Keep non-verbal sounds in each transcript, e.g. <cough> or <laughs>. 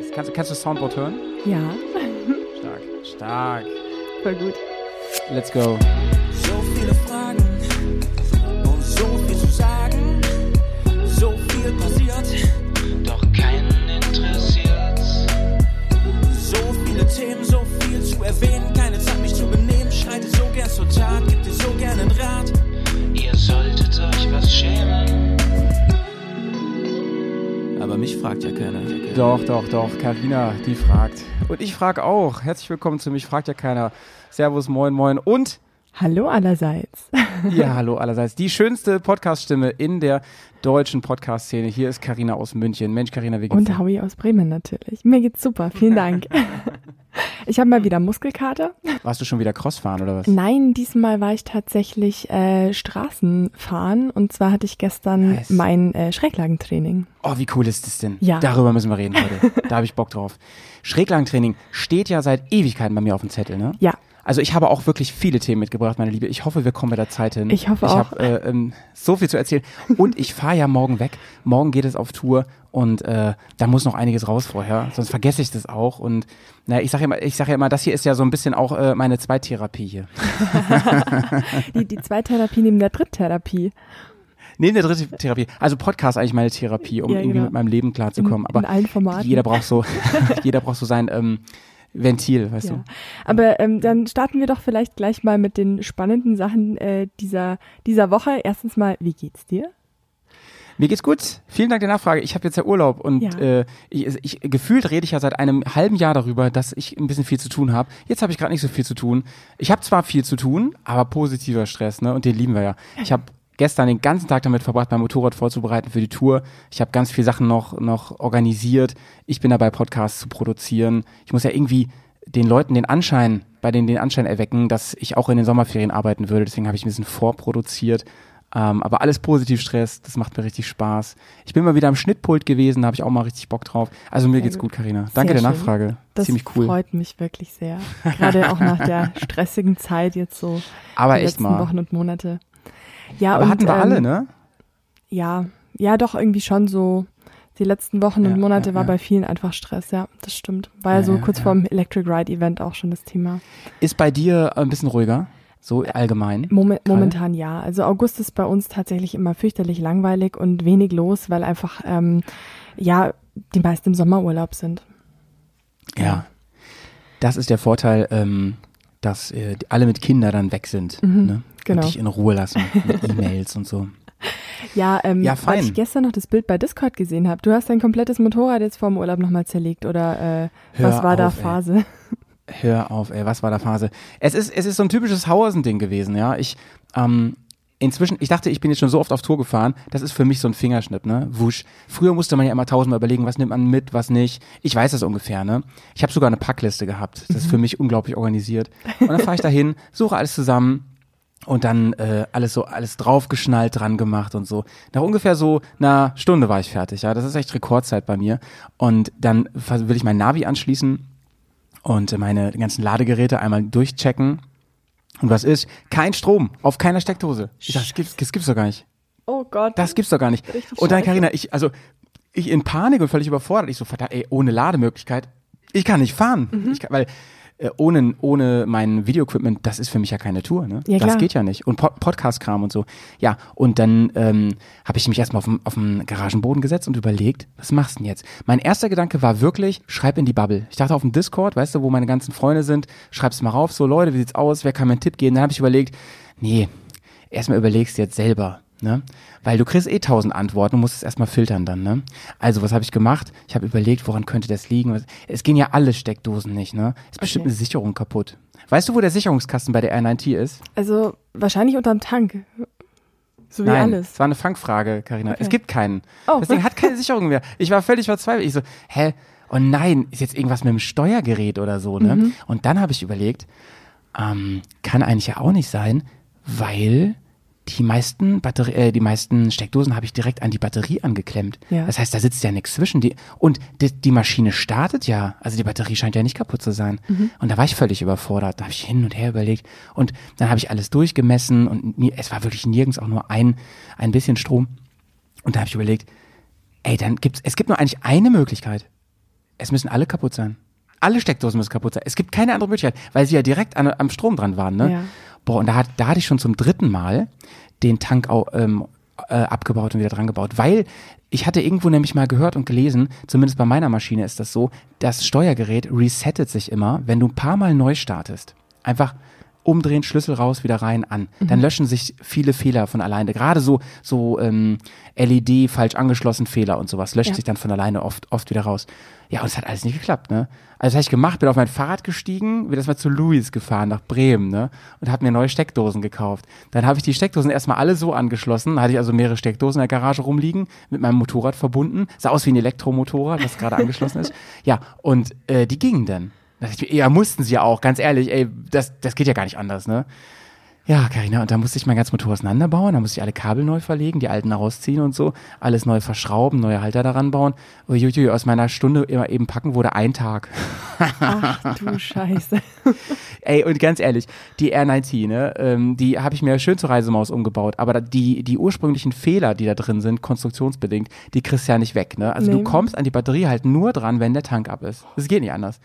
Nice. Kannst, kannst du das Soundboard hören? Ja, Stark. Stark. voll gut. Let's go. So viele mich fragt ja keiner. Doch, doch, doch. Karina, die fragt. Und ich frage auch. Herzlich willkommen zu mich. Fragt ja keiner. Servus, moin, moin. Und Hallo allerseits. <laughs> ja, hallo allerseits. Die schönste Podcast-Stimme in der deutschen Podcast-Szene. Hier ist Karina aus München. Mensch, Karina, wie geht's Und dir? Howie aus Bremen natürlich. Mir geht's super, vielen Dank. <laughs> Ich habe mal wieder Muskelkater. Warst du schon wieder Crossfahren oder was? Nein, diesmal war ich tatsächlich äh, Straßenfahren und zwar hatte ich gestern Nice. mein äh, Schräglagentraining. Oh, wie cool ist das denn? Ja. Darüber müssen wir reden heute. <laughs> da habe ich Bock drauf. Schräglagentraining steht ja seit Ewigkeiten bei mir auf dem Zettel, ne? Ja, Also ich habe auch wirklich viele Themen mitgebracht, meine Liebe. Ich hoffe, wir kommen mit der Zeit hin. Ich hoffe ich auch. habe äh, ähm, so viel zu erzählen. Und ich fahre ja morgen weg. Morgen geht es auf Tour und äh, da muss noch einiges raus vorher, sonst vergesse ich das auch. Und naja, ich sage ja immer, ich sage ja immer, das hier ist ja so ein bisschen auch äh, meine Zweittherapie hier. <laughs> die, die Zweittherapie neben der Dritttherapie. Neben der dritte Therapie. Also Podcast eigentlich meine Therapie, um Ja, irgendwie genau. mit meinem Leben klarzukommen. In- in Aber allen Formaten. jeder braucht so, <laughs> jeder braucht so sein ähm, Ventil, weißt Ja. du. Aber ähm, dann starten wir doch vielleicht gleich mal mit den spannenden Sachen äh, dieser, dieser Woche. Erstens mal, wie geht's dir? Mir geht's gut. Vielen Dank der Nachfrage. Ich habe jetzt ja Urlaub und Ja. äh, ich, ich, gefühlt rede ich ja seit einem halben Jahr darüber, dass ich ein bisschen viel zu tun habe. Jetzt habe ich gerade nicht so viel zu tun. Ich habe zwar viel zu tun, aber positiver Stress, ne? Und den lieben wir ja. Ich habe gestern den ganzen Tag damit verbracht, mein Motorrad vorzubereiten für die Tour. Ich habe ganz viele Sachen noch noch organisiert. Ich bin dabei, Podcasts zu produzieren. Ich muss ja irgendwie den Leuten den Anschein, bei denen den Anschein erwecken, dass ich auch in den Sommerferien arbeiten würde. Deswegen habe ich ein bisschen vorproduziert. Ähm, aber alles positiv Stress, das macht mir richtig Spaß. Ich bin mal wieder am Schnittpult gewesen, da habe ich auch mal richtig Bock drauf. Also mir Sehr geht's gut. Karina. Danke der schön. Nachfrage. Das Ziemlich cool. freut mich wirklich sehr. Gerade auch nach der <laughs> stressigen Zeit jetzt so. Aber die echt letzten mal. Wochen und Monate. Ja, Aber und, hatten wir ähm, alle, ne? Ja, ja, doch irgendwie schon so. Die letzten Wochen Ja, und Monate ja, war ja. bei vielen einfach Stress, ja, das stimmt. War ja, so kurz vorm Electric Ride Event auch schon das Thema. Ist bei dir ein bisschen ruhiger? So allgemein? Moment, momentan ja. Also August ist bei uns tatsächlich immer fürchterlich langweilig und wenig los, weil einfach, ähm, ja, die meisten im Sommerurlaub sind. Ja. Das ist der Vorteil, ähm, dass äh, alle mit Kindern dann weg sind. ne? genau. Und dich in Ruhe lassen mit <laughs> E-Mails und so. Ja, ähm, Ja, weil ich gestern noch das Bild bei Discord gesehen habe. Du hast dein komplettes Motorrad jetzt vor dem Urlaub nochmal zerlegt oder äh, was war da auf, ey. Phase? Hör auf, ey, was war da Phase? Es ist, es ist so ein typisches Hauersen-Ding gewesen, ja. Ich, ähm, inzwischen, ich dachte, ich bin jetzt schon so oft auf Tour gefahren, das ist für mich so ein Fingerschnipp, ne? Wusch. Früher musste man ja immer tausendmal überlegen, was nimmt man mit, was nicht. Ich weiß das ungefähr, ne? Ich habe sogar eine Packliste gehabt. Das ist für mich unglaublich organisiert. Und dann fahre ich dahin, suche alles zusammen, und dann äh, alles so alles draufgeschnallt dran gemacht und so. Nach ungefähr so einer Stunde war ich fertig, ja. Das ist echt Rekordzeit bei mir. Und dann will ich mein Navi anschließen und meine ganzen Ladegeräte einmal durchchecken. Und was ist? Kein Strom auf keiner Steckdose. Ich sag, das gibt's, das gibt's doch gar nicht. Oh Gott. Das gibt's doch gar nicht. Richtig Und dann. Carina, ich, also, ich in Panik und völlig überfordert. Ich so, verdammt, ey, ohne Lademöglichkeit, ich kann nicht fahren. Mhm. Ich kann, weil, ohne, ohne mein Videoequipment, das ist für mich ja keine Tour, ne? Ja, das geht ja nicht. Und Pod Podcast-Kram und so. Ja, und dann ähm, habe ich mich erstmal auf den auf den Garagenboden gesetzt und überlegt, was machst du denn jetzt? Mein erster Gedanke war wirklich, schreib in die Bubble. Ich dachte auf dem Discord, weißt du, wo meine ganzen Freunde sind, schreib's mal rauf, so Leute, wie sieht's aus, wer kann mir einen Tipp geben? Dann habe ich überlegt, nee, erstmal überlegst du jetzt selber, ne? Weil du kriegst eh tausend Antworten und musst es erstmal filtern dann, ne? Also, was habe ich gemacht? Ich habe überlegt, woran könnte das liegen? Es gehen ja alle Steckdosen nicht, ne? Ist bestimmt Okay. eine Sicherung kaputt. Weißt du, wo der Sicherungskasten bei der R9T ist? Also wahrscheinlich unterm Tank. So wie Nein, alles. es war eine Fangfrage, Karina. Okay. Es gibt keinen. Oh. Das Ding hat keine Sicherung mehr. Ich war völlig verzweifelt. Ich so, hä? Oh nein, ist jetzt irgendwas mit dem Steuergerät oder so, ne? Mhm. Und dann habe ich überlegt, ähm, kann eigentlich ja auch nicht sein, weil die meisten Batterie, äh, die meisten Steckdosen habe ich direkt an die Batterie angeklemmt. Ja. Das heißt, da sitzt ja nichts zwischen. Die, und die, die Maschine startet ja. Also die Batterie scheint ja nicht kaputt zu sein. Mhm. Und da war ich völlig überfordert. Da habe ich hin und her überlegt. Und dann habe ich alles durchgemessen und nie, es war wirklich nirgends auch nur ein, ein bisschen Strom. Und da habe ich überlegt, ey, dann gibt's, es gibt nur eigentlich eine Möglichkeit. es müssen alle kaputt sein. Alle Steckdosen müssen kaputt sein. Es gibt keine andere Möglichkeit, weil sie ja direkt an, am Strom dran waren. Ne? Ja. Boah, und da, hat, da hatte ich schon zum dritten Mal den Tank ähm, äh, abgebaut und wieder dran gebaut, weil ich hatte irgendwo nämlich mal gehört und gelesen, zumindest bei meiner Maschine ist das so, das Steuergerät resettet sich immer, wenn du ein paar Mal neu startest. Einfach umdrehen, Schlüssel raus, wieder rein, an. Dann löschen sich viele Fehler von alleine. Gerade so, so ähm, LED falsch angeschlossen Fehler und sowas löscht Ja. sich dann von alleine oft, oft wieder raus. Ja, und es hat alles nicht geklappt, ne? Also das habe ich gemacht, bin auf mein Fahrrad gestiegen, bin erstmal zu Louis gefahren, nach Bremen, ne? Und habe mir neue Steckdosen gekauft. Dann habe ich die Steckdosen erstmal alle so angeschlossen, hatte ich also mehrere Steckdosen in der Garage rumliegen, mit meinem Motorrad verbunden. Sah aus wie ein Elektromotorrad, das gerade angeschlossen ist. <laughs> Ja, und äh, die gingen dann. Ja, mussten sie ja auch, ganz ehrlich, ey, das, das geht ja gar nicht anders, ne? Ja, Karina, und da musste ich mein ganzes Motor auseinanderbauen, da musste ich alle Kabel neu verlegen, die alten rausziehen und so, alles neu verschrauben, neue Halter daran bauen. Uiuiui, aus meiner Stunde immer eben packen wurde ein Tag. Ach du <laughs> Scheiße. Ey, und ganz ehrlich, die R90, ne, ähm, die habe ich mir schön zur Reisemaus umgebaut, aber die, die ursprünglichen Fehler, die da drin sind, konstruktionsbedingt, die kriegst du ja nicht weg, ne? Also Nee. du kommst an die Batterie halt nur dran, wenn der Tank ab ist. Das geht nicht anders.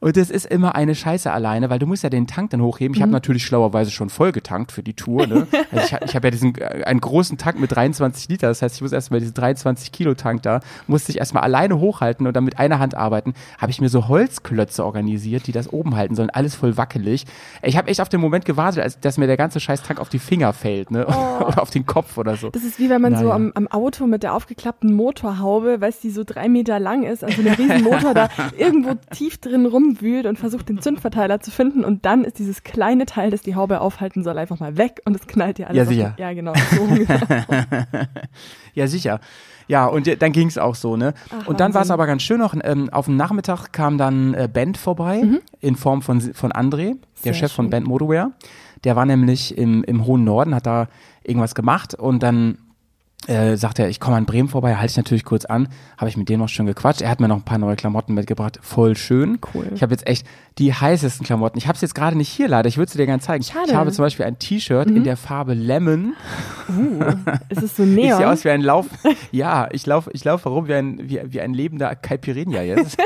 Und das ist immer eine Scheiße alleine, weil du musst ja den Tank dann hochheben. Ich habe natürlich schlauerweise schon voll getankt für die Tour. Ne? <laughs> Also ich, ich habe ja diesen äh, einen großen Tank mit 23 Liter. Das heißt, ich muss erstmal diesen 23 Kilo Tank da, musste ich erstmal alleine hochhalten und dann mit einer Hand arbeiten. Habe ich mir so Holzklötze organisiert, die das oben halten sollen. Alles voll wackelig. Ich habe echt auf den Moment gewartet, als dass mir der ganze scheiß Tank auf die Finger fällt, ne? <laughs> oder auf den Kopf oder so. Das ist wie wenn man so Naja. am, am Auto mit der aufgeklappten Motorhaube, weißt die so drei Meter lang ist, also ein riesen Motor da <laughs> irgendwo tief drin rumwühlt und versucht den Zündverteiler zu finden und dann ist dieses kleine Teil, das die Haube aufhalten soll, einfach mal weg und es knallt dir alles Ja, auf sicher. Ja, genau. So. <laughs> Ja, sicher. Ja, und äh, dann ging's auch so, ne? Ach, und dann war es aber ganz schön noch, ähm, auf dem Nachmittag kam dann äh, Band vorbei, in Form von, von André, der Mhm. Sehr Chef von schön. Band Modeware. Der war nämlich im, im hohen Norden, hat da irgendwas gemacht und dann äh, sagte er, ich komme an Bremen vorbei, halte ich natürlich kurz an, habe ich mit dem noch schön gequatscht. Er hat mir noch ein paar neue Klamotten mitgebracht, voll schön. Cool. Ich habe jetzt echt die heißesten Klamotten. Ich habe es jetzt gerade nicht hier leider, ich würde sie dir gerne zeigen. Schade. Mhm. Ich habe zum Beispiel ein T-Shirt in der Farbe Lemon. Es ist so <laughs> Ich sehe Neon. aus wie ein Lauf. <laughs> Ja, ich laufe ich lauf herum wie ein, wie, wie ein lebender Caipirinha jetzt.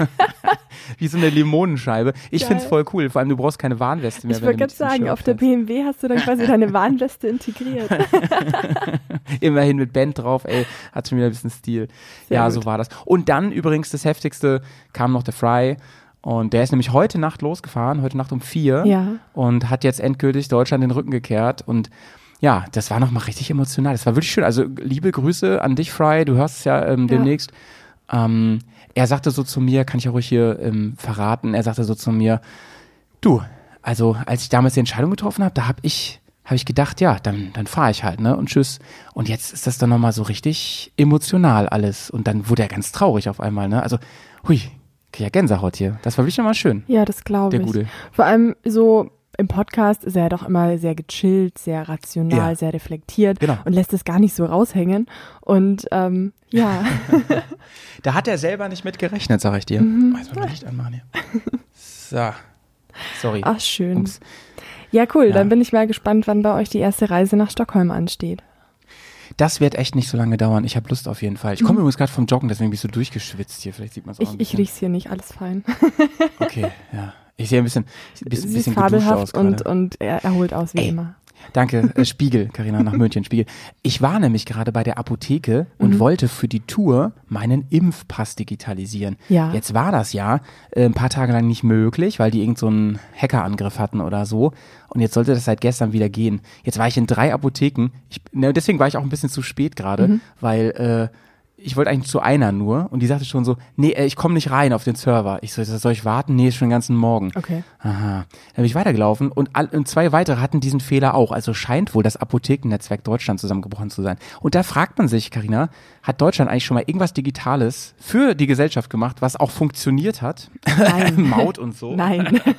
<laughs> wie so eine Limonenscheibe. Ich Geil. find's voll cool. Vor allem, du brauchst keine Warnweste mehr. ich wollte gerade sagen, auf der. BMW hast du dann quasi deine Warnweste integriert. Immerhin mit Band drauf, ey, hat schon wieder ein bisschen Stil. Sehr ja, gut. so war das. Und dann übrigens das Heftigste kam noch der Fry. Und der ist nämlich heute Nacht losgefahren, heute Nacht um vier. Ja. Und hat jetzt endgültig Deutschland den Rücken gekehrt. Und ja, das war nochmal richtig emotional. Das war wirklich schön. Also liebe Grüße an dich, Fry. Du hörst es ja ähm, Ja. demnächst. Ähm, er sagte so zu mir, kann ich auch ruhig hier ähm, verraten, er sagte so zu mir, du, also als ich damals die Entscheidung getroffen habe, da habe ich, habe ich gedacht, ja, dann, dann fahre ich halt, ne? Und tschüss. Und jetzt ist das dann nochmal so richtig emotional alles. Und dann wurde er ganz traurig auf einmal, ne? Also, hui, ja Gänsehaut hier. Das war wirklich nochmal schön. Ja, das glaube Der ich. Gute. Vor allem so im Podcast ist er doch immer sehr gechillt, sehr rational, Ja. sehr reflektiert Genau. und lässt es gar nicht so raushängen. Und ähm, ja, <laughs> <laughs> Da hat er selber nicht mit gerechnet, sag ich dir. Mhm. Jetzt mal Licht anmachen hier. <laughs> So. Sorry. ach schön. Ups. Ja, cool. Ja. Dann bin ich mal gespannt, wann bei euch die erste Reise nach Stockholm ansteht. Das wird echt nicht so lange dauern. Ich habe Lust auf jeden Fall. Ich komme <laughs> übrigens gerade vom Joggen, deswegen bin ich so durchgeschwitzt hier. Vielleicht sieht man es auch ein Mhm. Ich, ich bisschen. riech's hier nicht, alles fein. Okay, ja. Ich sehe ein bisschen, <laughs> bisschen, bisschen fabelhaft und, und er erholt aus, wie Ey. immer. Danke, äh, Spiegel, Karina nach München, Spiegel. Ich war nämlich gerade bei der Apotheke und Mhm. wollte für die Tour meinen Impfpass digitalisieren. Ja. Jetzt war das ja äh, ein paar Tage lang nicht möglich, weil die irgend so einen Hackerangriff hatten oder so. Und jetzt sollte das seit gestern wieder gehen. Jetzt war ich in drei Apotheken. Ich, ne, deswegen war ich auch ein bisschen zu spät gerade, Mhm. weil äh, ich wollte eigentlich zu einer nur und die sagte schon so, nee, äh, ich komme nicht rein auf den Server. Ich so, soll ich warten? Nee, ist schon den ganzen Morgen. Okay. Aha. Dann bin ich weitergelaufen und, all, und zwei weitere hatten diesen Fehler auch. Also scheint wohl das Apothekennetzwerk Deutschland zusammengebrochen zu sein. Und da fragt man sich, Karina, hat Deutschland eigentlich schon mal irgendwas Digitales für die Gesellschaft gemacht, was auch funktioniert hat? Nein. <laughs> Maut und so. Nein, <laughs>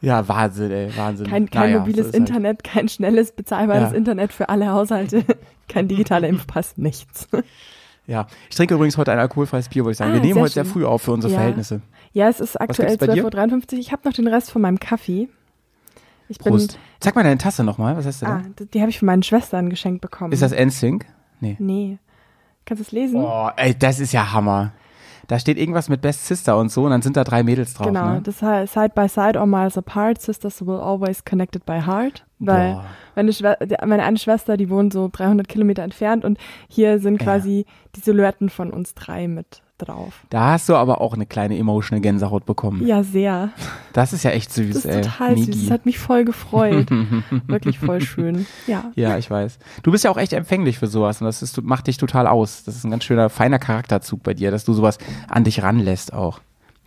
Ja, Wahnsinn, ey, Wahnsinn. kein, kein Naja, mobiles so halt. Internet, kein schnelles, bezahlbares Ja. Internet für alle Haushalte, <laughs> kein digitaler Impfpass, nichts. Ja, ich trinke übrigens heute ein alkoholfreies Bier, wollte ich sagen. Ah, Wir nehmen sehr heute sehr schön. früh auf für unsere Ja. Verhältnisse. Ja, es ist aktuell gibt's bei dir? 12.53 Uhr. Ich habe noch den Rest von meinem Kaffee. Ich bin, Prost. Zeig mal deine Tasse nochmal. Was hast du da? ah, die habe ich von meinen Schwestern geschenkt bekommen. Ist das NSYNC? Nee. Nee. Kannst du es lesen? Oh, ey, das ist ja Hammer. Da steht irgendwas mit Best Sister und so und dann sind da drei Mädels drauf. Genau, Ne? das heißt Side by Side or Miles Apart, Sisters will always connected by heart. Weil Boah. meine, Schwe meine eine Schwester, die wohnt so 300 Kilometer entfernt und hier sind Ja. quasi die Silhouetten von uns drei mit drauf. Da hast du aber auch eine kleine emotional Gänsehaut bekommen. Ja, sehr. Das ist ja echt süß, Das ist ey. total süß. Niki. Das hat mich voll gefreut. <laughs> Wirklich voll schön. Ja. Ja, ich weiß. Du bist ja auch echt empfänglich für sowas und das ist, macht dich total aus. Das ist ein ganz schöner, feiner Charakterzug bei dir, dass du sowas an dich ranlässt auch.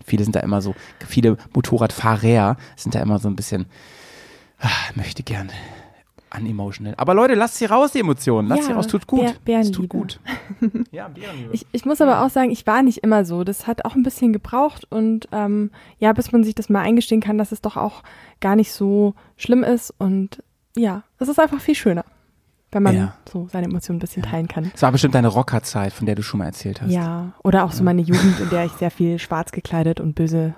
Viele sind da immer so, viele Motorradfahrer sind da immer so ein bisschen, ah, möchte gern unemotional. Aber Leute, lasst sie raus, die Emotionen. Lasst Ja, sie raus, tut gut. Bär- Es tut gut. <laughs> ja, Bärenliebe. Ich, ich muss aber auch sagen, ich war nicht immer so. Das hat auch ein bisschen gebraucht und ähm, ja, bis man sich das mal eingestehen kann, dass es doch auch gar nicht so schlimm ist und ja, es ist einfach viel schöner, wenn man Ja. so seine Emotionen ein bisschen teilen kann. Es war bestimmt deine Rockerzeit, von der du schon mal erzählt hast. Ja, oder auch so meine Jugend, in der <laughs> ich sehr viel schwarz gekleidet und böse,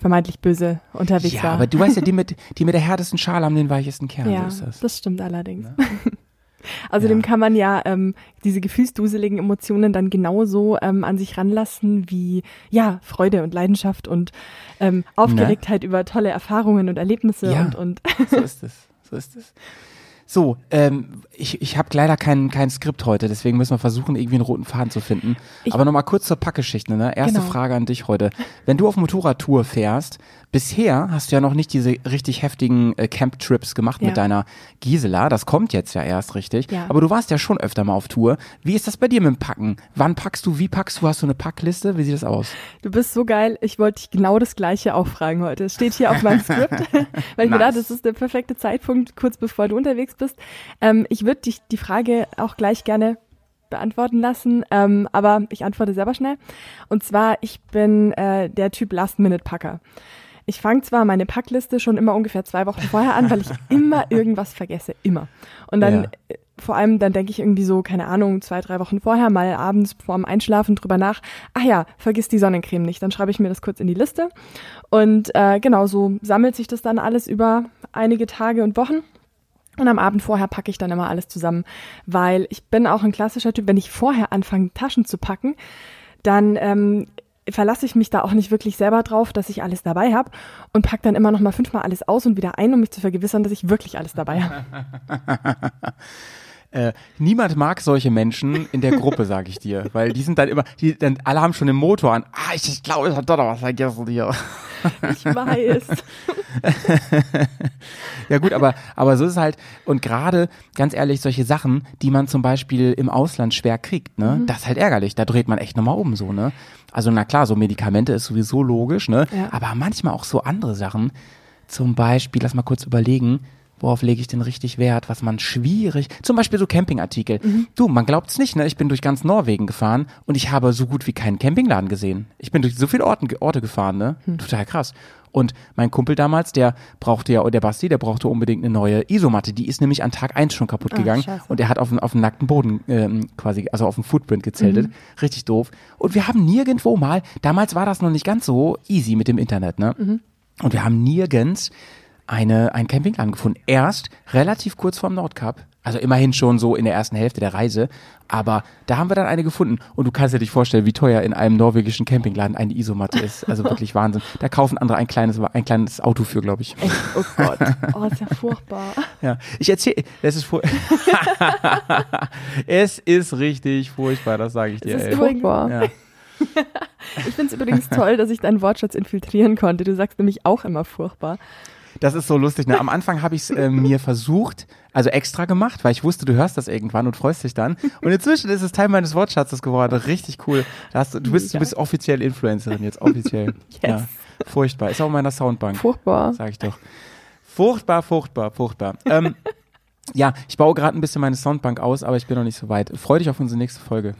vermeintlich böse unterwegs Ja, war. aber du weißt ja, die mit, <laughs> die mit der härtesten Schale haben den weichesten Kern. ja, so das. das stimmt allerdings. <laughs> Außerdem Ja. kann man ja ähm, diese gefühlsduseligen Emotionen dann genauso ähm, an sich ranlassen wie ja Freude und Leidenschaft und ähm, Aufgeregtheit über tolle Erfahrungen und Erlebnisse Ne? Ja. und und So <laughs> ist es. So ist es. So, ähm, ich, ich habe leider kein, kein Skript heute, deswegen müssen wir versuchen, irgendwie einen roten Faden zu finden. Ich- Aber nochmal kurz zur Packgeschichte. Ne? Erste Genau. Frage an dich heute. Wenn du auf Motorradtour fährst, bisher hast du ja noch nicht diese richtig heftigen äh, Camp-Trips gemacht Ja. mit deiner Gisela. Das kommt jetzt ja erst richtig. Ja. Aber du warst ja schon öfter mal auf Tour. Wie ist das bei dir mit dem Packen? Wann packst du? Wie packst du? Hast du eine Packliste? Wie sieht das aus? du bist so geil. Ich wollte dich genau das Gleiche auch fragen heute. Es steht hier auf meinem <laughs> Skript, <laughs> weil ich mir Nice. dachte, das ist der perfekte Zeitpunkt, kurz bevor du unterwegs bist. Ähm, ich würde dich die Frage auch gleich gerne beantworten lassen, ähm, aber ich antworte selber schnell. Und zwar, ich bin äh, der Typ Last-Minute-Packer. Ich fange zwar meine Packliste schon immer ungefähr zwei Wochen vorher an, weil ich <laughs> immer irgendwas vergesse, immer. Und dann Ja. äh, vor allem, dann denke ich irgendwie so, keine Ahnung, zwei, drei Wochen vorher, mal abends vorm Einschlafen drüber nach, ach ja, vergiss die Sonnencreme nicht. Dann schreibe ich mir das kurz in die Liste. Und äh, genau, so sammelt sich das dann alles über einige Tage und Wochen. Und am Abend vorher packe ich dann immer alles zusammen, weil ich bin auch ein klassischer Typ, wenn ich vorher anfange, Taschen zu packen, dann ähm, verlasse ich mich da auch nicht wirklich selber drauf, dass ich alles dabei habe und pack dann immer noch mal fünfmal alles aus und wieder ein, um mich zu vergewissern, dass ich wirklich alles dabei habe. <laughs> Äh, niemand mag solche Menschen in der Gruppe, sag ich dir, weil die sind dann immer, die dann alle haben schon den Motor an. Ah, ich, ich glaube, ich hab doch noch was vergessen hier. Ich weiß. <laughs> Ja gut, aber aber so ist es halt und gerade ganz ehrlich solche Sachen, die man zum Beispiel im Ausland schwer kriegt, ne, Mhm. das ist halt ärgerlich. Da dreht man echt nochmal um so, ne. Also na klar, so Medikamente ist sowieso logisch, ne, Ja. aber manchmal auch so andere Sachen. Zum Beispiel, lass mal kurz überlegen. Worauf lege ich denn richtig Wert? Was man schwierig, zum Beispiel so Campingartikel. Mhm. Du, man glaubt's nicht, ne? Ich bin durch ganz Norwegen gefahren und ich habe so gut wie keinen Campingladen gesehen. Ich bin durch so viele Orten, Orte gefahren, ne? Hm. Total krass. Und mein Kumpel damals, der brauchte ja, der Basti, der brauchte unbedingt eine neue Isomatte. Die ist nämlich an Tag eins schon kaputt gegangen. scheiße. Und er hat auf dem, auf nackten Boden ähm, quasi, also auf dem Footprint gezeltet. Mhm. Richtig doof. Und wir haben nirgendwo mal, damals war das noch nicht ganz so easy mit dem Internet, ne? Mhm. Und wir haben nirgends eine, ein Campingladen gefunden. Erst relativ kurz vorm Nordkap. Also immerhin schon so in der ersten Hälfte der Reise. Aber da haben wir dann eine gefunden. Und du kannst dir nicht vorstellen, wie teuer in einem norwegischen Campingladen eine Isomatte ist. Also wirklich Wahnsinn. Da kaufen andere ein kleines, ein kleines Auto für, glaube ich. Echt, oh Gott. Oh, ist ja furchtbar. Ja, ich erzähle, es ist fur <laughs> es ist richtig furchtbar, das sage ich dir. Es ist ey. furchtbar. Ja. Ich finde es übrigens toll, dass ich deinen Wortschatz infiltrieren konnte. Du sagst nämlich auch immer furchtbar. Das ist so lustig. Ne? Am Anfang habe ich es äh, mir versucht, also extra gemacht, weil ich wusste, du hörst das irgendwann und freust dich dann. Und inzwischen ist es Teil meines Wortschatzes geworden. Richtig cool. Hast du, bist, du bist offiziell Influencerin jetzt, offiziell. <laughs> Ja, furchtbar. Ist auch in meiner Soundbank. Furchtbar. Sag ich doch. Furchtbar, furchtbar, furchtbar. Ähm, ja, ich baue gerade ein bisschen meine Soundbank aus, aber ich bin noch nicht so weit. Freu dich auf unsere nächste Folge.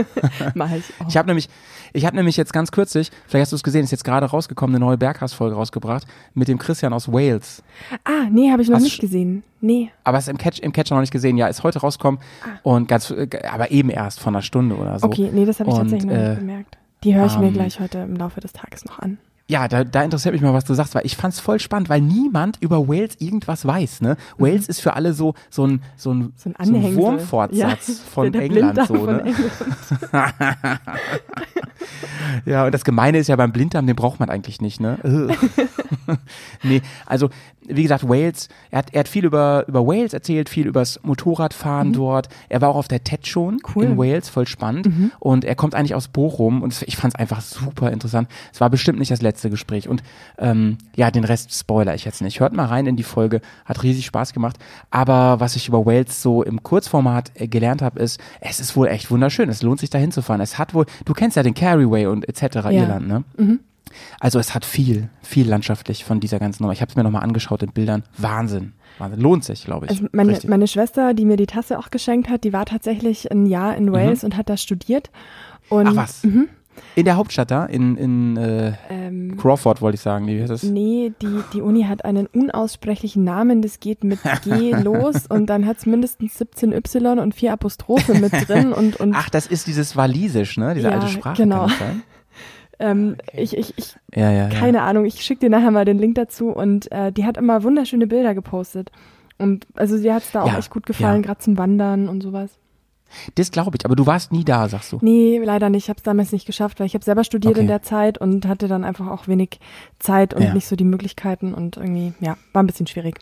<laughs> Mach ich auch. Ich habe nämlich, ich habe nämlich jetzt ganz kürzlich, vielleicht hast du es gesehen, ist jetzt gerade rausgekommen, eine neue Berghaus-Folge rausgebracht mit dem Christian aus Wales. ah, nee, habe ich noch Hast nicht gesehen. Nee. Aber es ist im, Catch, im Catcher noch nicht gesehen. Ja, ist heute rausgekommen und ganz, aber eben erst von einer Stunde oder so. Ah. Okay, nee, das habe ich Und, tatsächlich noch äh, nicht bemerkt. Die höre ich mir ähm, gleich heute im Laufe des Tages noch an. Ja, da, da interessiert mich mal, was du sagst, weil ich fand's voll spannend, weil niemand über Wales irgendwas weiß. Ne? Wales ist für alle so so ein so ein, Mhm. So ein so ein. Wurmfortsatz Ja, von England so. von Ne? England. Ja, und das Gemeine ist ja beim Blinddarm, den braucht man eigentlich nicht, ne? <laughs> <laughs> nee, also wie gesagt, Wales, er hat, er hat viel über, über Wales erzählt, viel übers Motorradfahren dort. Er war auch auf der TED schon Cool. in Wales, voll spannend. Und er kommt eigentlich aus Bochum und ich fand es einfach super interessant. Es war bestimmt nicht das letzte Gespräch. Und ähm, ja, den Rest spoiler ich jetzt nicht. Hört mal rein in die Folge, hat riesig Spaß gemacht. Aber was ich über Wales so im Kurzformat äh, gelernt habe, ist, es ist wohl echt wunderschön. Es lohnt sich da hinzufahren. Es hat wohl, du kennst ja den Carryway und etc. Irland, ne? Also es hat viel, viel landschaftlich von dieser ganzen Nummer. Ich habe es mir nochmal angeschaut in Bildern. Wahnsinn. Wahnsinn. Lohnt sich, glaube ich. Also meine, Richtig. meine Schwester, die mir die Tasse auch geschenkt hat, die war tatsächlich ein Jahr in Wales und hat da studiert. Und Mhm. Ach was. In der Hauptstadt da, in, in äh, Ähm, Crawford wollte ich sagen. Wie heißt das? Nee, die, die Uni hat einen unaussprechlichen Namen, das geht mit G <laughs> los und dann hat es mindestens 17 Y und vier Apostrophe mit drin und, und Ach, das ist dieses Walisisch, ne? Diese Ja, alte Sprache. genau. <laughs> Ähm, ich, ich, ich, Ja, ja, ja. keine Ahnung, ich schicke dir nachher mal den Link dazu und äh, die hat immer wunderschöne Bilder gepostet. Und also dir hat es da auch Ja, echt gut gefallen, ja. gerade zum Wandern und sowas. Das glaube ich, aber du warst nie da, sagst du. Nee, leider nicht. Ich habe es damals nicht geschafft, weil ich habe selber studiert Okay. in der Zeit und hatte dann einfach auch wenig Zeit und Ja. nicht so die Möglichkeiten und irgendwie, ja, war ein bisschen schwierig.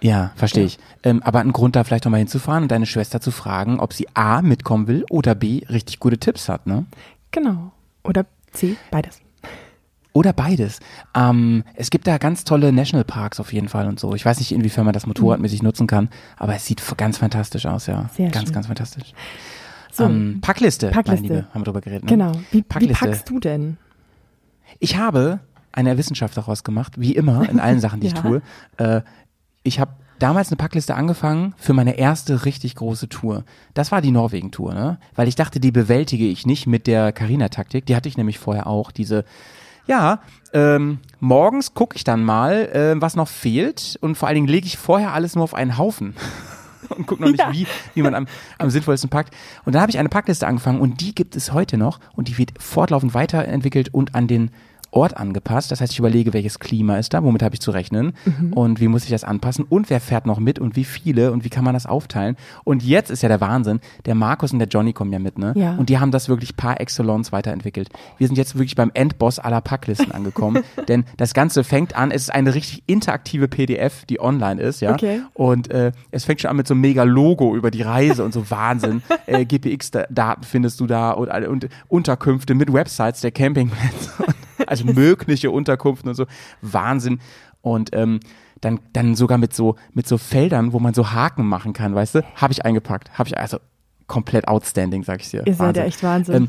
Ja, verstehe Ja. ich. Ähm, aber ein Grund da vielleicht nochmal hinzufahren und deine Schwester zu fragen, ob sie A, mitkommen will oder B, richtig gute Tipps hat, ne? Genau. Oder C, beides. Oder beides. Ähm, es gibt da ganz tolle Nationalparks auf jeden Fall und so. Ich weiß nicht, inwiefern man das motorradmäßig nutzen kann, aber es sieht ganz fantastisch aus, ja. Sehr ganz, schön. ganz fantastisch. So, ähm, Packliste, Packliste. meine Liebe, haben wir drüber geredet. Ne? genau. Wie, wie packst du denn? Ich habe eine Wissenschaft daraus gemacht, wie immer in allen Sachen, die ich <laughs> Ja. tue. Äh, ich habe damals eine Packliste angefangen für meine erste richtig große Tour. Das war die Norwegen-Tour, ne? Weil ich dachte, die bewältige ich nicht mit der Carina-Taktik. Die hatte ich nämlich vorher auch. Diese, ja, ähm, morgens gucke ich dann mal, äh, was noch fehlt und vor allen Dingen lege ich vorher alles nur auf einen Haufen. <laughs> und gucke noch nicht, Ja. wie, wie man am, am sinnvollsten packt. Und dann habe ich eine Packliste angefangen und die gibt es heute noch und die wird fortlaufend weiterentwickelt und an den Ort angepasst. Das heißt, ich überlege, welches Klima ist da, womit habe ich zu rechnen Mhm. und wie muss ich das anpassen und wer fährt noch mit und wie viele und wie kann man das aufteilen. Und jetzt ist ja der Wahnsinn, der Markus und der Johnny kommen ja mit, ne? Ja. Und die haben das wirklich par excellence weiterentwickelt. Wir sind jetzt wirklich beim Endboss aller Packlisten angekommen, <laughs> denn das Ganze fängt an, es ist eine richtig interaktive PDF, die online ist, ja. Okay. Und äh, es fängt schon an mit so einem mega Logo über die Reise und so Wahnsinn. äh, GPX-Daten findest du da und, alle- und Unterkünfte mit Websites der Campingplätze. Also mögliche Unterkünfte und so. Wahnsinn. Und ähm, dann, dann sogar mit so, mit so Feldern, wo man so Haken machen kann, weißt du? Habe ich eingepackt. Habe ich also komplett outstanding, sag ich dir. Ihr seid ja echt Wahnsinn. Ähm,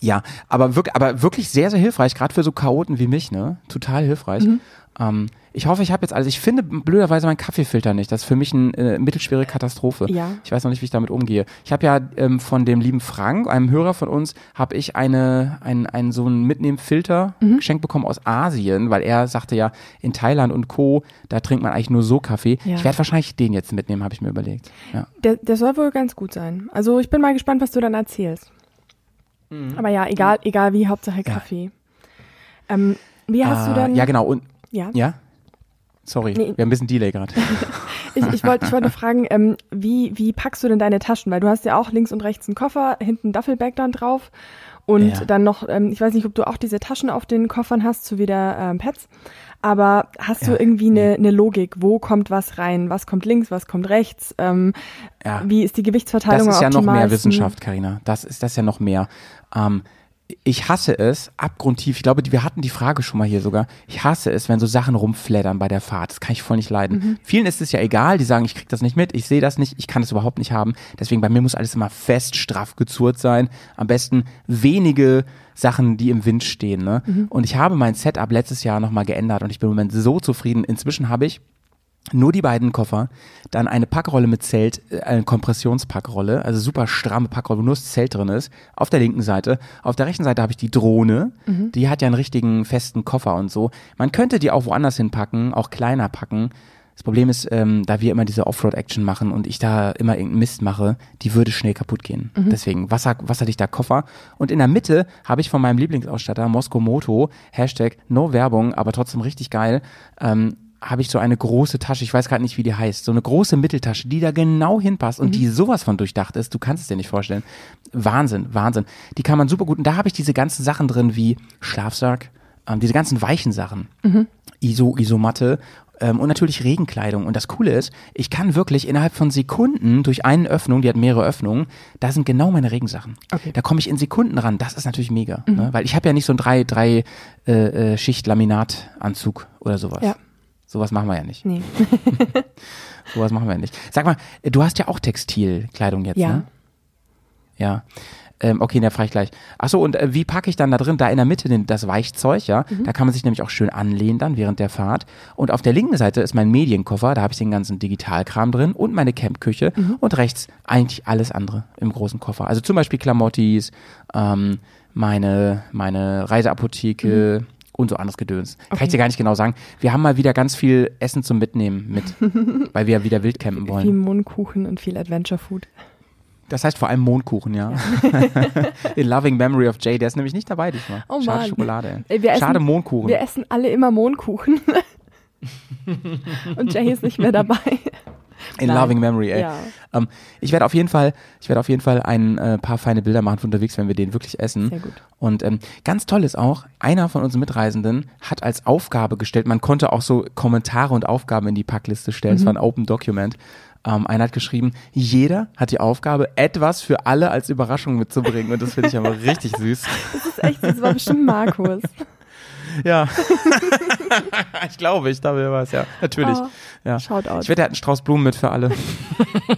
ja, aber wirklich, aber wirklich sehr, sehr hilfreich, gerade für so Chaoten wie mich, ne? Total hilfreich. Mhm. Ähm, ich hoffe, ich habe jetzt, also ich finde blöderweise meinen Kaffeefilter nicht. Das ist für mich eine äh, mittelschwere Katastrophe. Ja. Ich weiß noch nicht, wie ich damit umgehe. Ich habe ja ähm, von dem lieben Frank, einem Hörer von uns, habe ich eine, ein, ein, so einen Mitnehmfilter Mhm. geschenkt bekommen aus Asien, weil er sagte ja, in Thailand und Co., da trinkt man eigentlich nur so Kaffee. Ja. Ich werde wahrscheinlich den jetzt mitnehmen, habe ich mir überlegt. Ja. Der, der soll wohl ganz gut sein. Also ich bin mal gespannt, was du dann erzählst. Aber ja, egal, egal wie, Hauptsache Kaffee. Ähm, wie hast du Ah, dann? Ja, genau. Und Ja. ja? Sorry, Nee. wir haben ein bisschen Delay gerade. <laughs> Ich, ich wollte ich wollte fragen, ähm, wie, wie packst du denn deine Taschen? Weil du hast ja auch links und rechts einen Koffer, hinten ein Duffelbag dann drauf und Ja. dann noch, ähm, ich weiß nicht, ob du auch diese Taschen auf den Koffern hast, so wie der ähm, Pets, aber hast du Ja, irgendwie eine, eine Logik? Wo kommt was rein? Was kommt links? Was kommt rechts? Ähm, Ja. Wie ist die Gewichtsverteilung Das ist ja noch mehr? Wissenschaft, Karina. Das ist das ja noch mehr. Ähm, ich hasse es abgrundtief. Ich glaube, wir hatten die Frage schon mal hier sogar. Ich hasse es, wenn so Sachen rumflattern bei der Fahrt. Das kann ich voll nicht leiden. Mhm. Vielen ist es ja egal. Die sagen, ich krieg das nicht mit, ich sehe das nicht, ich kann es überhaupt nicht haben. Deswegen bei mir muss alles immer fest, straff gezurrt sein. Am besten wenige Sachen, die im Wind stehen. Ne? Mhm. Und ich habe mein Setup letztes Jahr nochmal geändert und ich bin im Moment so zufrieden. Inzwischen habe ich nur die beiden Koffer, dann eine Packrolle mit Zelt, äh, eine Kompressionspackrolle, also super stramme Packrolle, wo nur das Zelt drin ist, auf der linken Seite. Auf der rechten Seite habe ich die Drohne, die hat ja einen richtigen festen Koffer und so. Man könnte die auch woanders hinpacken, auch kleiner packen. Das Problem ist, ähm, da wir immer diese Offroad-Action machen und ich da immer irgendeinen Mist mache, die würde schnell kaputt gehen. Deswegen Wasser, wasserdichter Koffer. Und in der Mitte habe ich von meinem Lieblingsausstatter Mosco Moto, Hashtag No Werbung, aber trotzdem richtig geil, ähm, habe ich so eine große Tasche, ich weiß gerade nicht, wie die heißt, so eine große Mitteltasche, die da genau hinpasst und die sowas von durchdacht ist, du kannst es dir nicht vorstellen. Wahnsinn, Wahnsinn. Die kann man super gut, und da habe ich diese ganzen Sachen drin wie Schlafsack, ähm, diese ganzen weichen Sachen, Iso, Isomatte ähm, und natürlich Regenkleidung. Und das Coole ist, ich kann wirklich innerhalb von Sekunden durch eine Öffnung, die hat mehrere Öffnungen, da sind genau meine Regensachen. Okay. Da komme ich in Sekunden ran. Das ist natürlich mega, ne? weil ich habe ja nicht so ein drei, drei äh, äh, Schicht Laminatanzug oder sowas. Ja. Sowas machen wir ja nicht. Nee. <laughs> <laughs> Sowas machen wir ja nicht. Sag mal, du hast ja auch Textilkleidung jetzt, Ja. ne? Ja. Ähm, okay, da frage ich gleich. Achso, und äh, wie packe ich dann da drin? Da in der Mitte den, das Weichzeug, ja? Mhm. Da kann man sich nämlich auch schön anlehnen dann während der Fahrt. Und auf der linken Seite ist mein Medienkoffer, da habe ich den ganzen Digitalkram drin und meine Campküche Mhm. und rechts eigentlich alles andere im großen Koffer. Also zum Beispiel Klamottis, ähm, meine, meine Reiseapotheke und so anderes Gedöns. Kann ich. Okay. dir gar nicht genau sagen. Wir haben mal wieder ganz viel Essen zum Mitnehmen mit, <laughs> weil wir ja wieder wild campen wollen. Viel Mondkuchen und viel Adventure Food. Das heißt vor allem Mondkuchen, ja. <laughs> In Loving Memory of Jay, der ist nämlich nicht dabei diesmal. Oh Schade Mann. Schokolade. Ey, wir Schade essen- Mondkuchen. Wir essen alle immer Mondkuchen. <laughs> und Jay ist nicht mehr dabei. In Nein. Loving Memory, ey. Ja. Ähm, ich werde auf jeden Fall, ich werde auf jeden Fall ein äh, paar feine Bilder machen von unterwegs, wenn wir den wirklich essen. Sehr gut. Und ähm, ganz toll ist auch, einer von unseren Mitreisenden hat als Aufgabe gestellt, man konnte auch so Kommentare und Aufgaben in die Packliste stellen. Es war ein Open Document. Ähm, einer hat geschrieben, jeder hat die Aufgabe, etwas für alle als Überraschung mitzubringen. Und das finde ich aber <laughs> richtig süß. Das ist echt, das war bestimmt Markus. Ja. <laughs> ich glaube, ich glaube, war es, ja. Natürlich. Oh, ja. Shoutout. Ich wette, er hat einen Strauß Blumen mit für alle.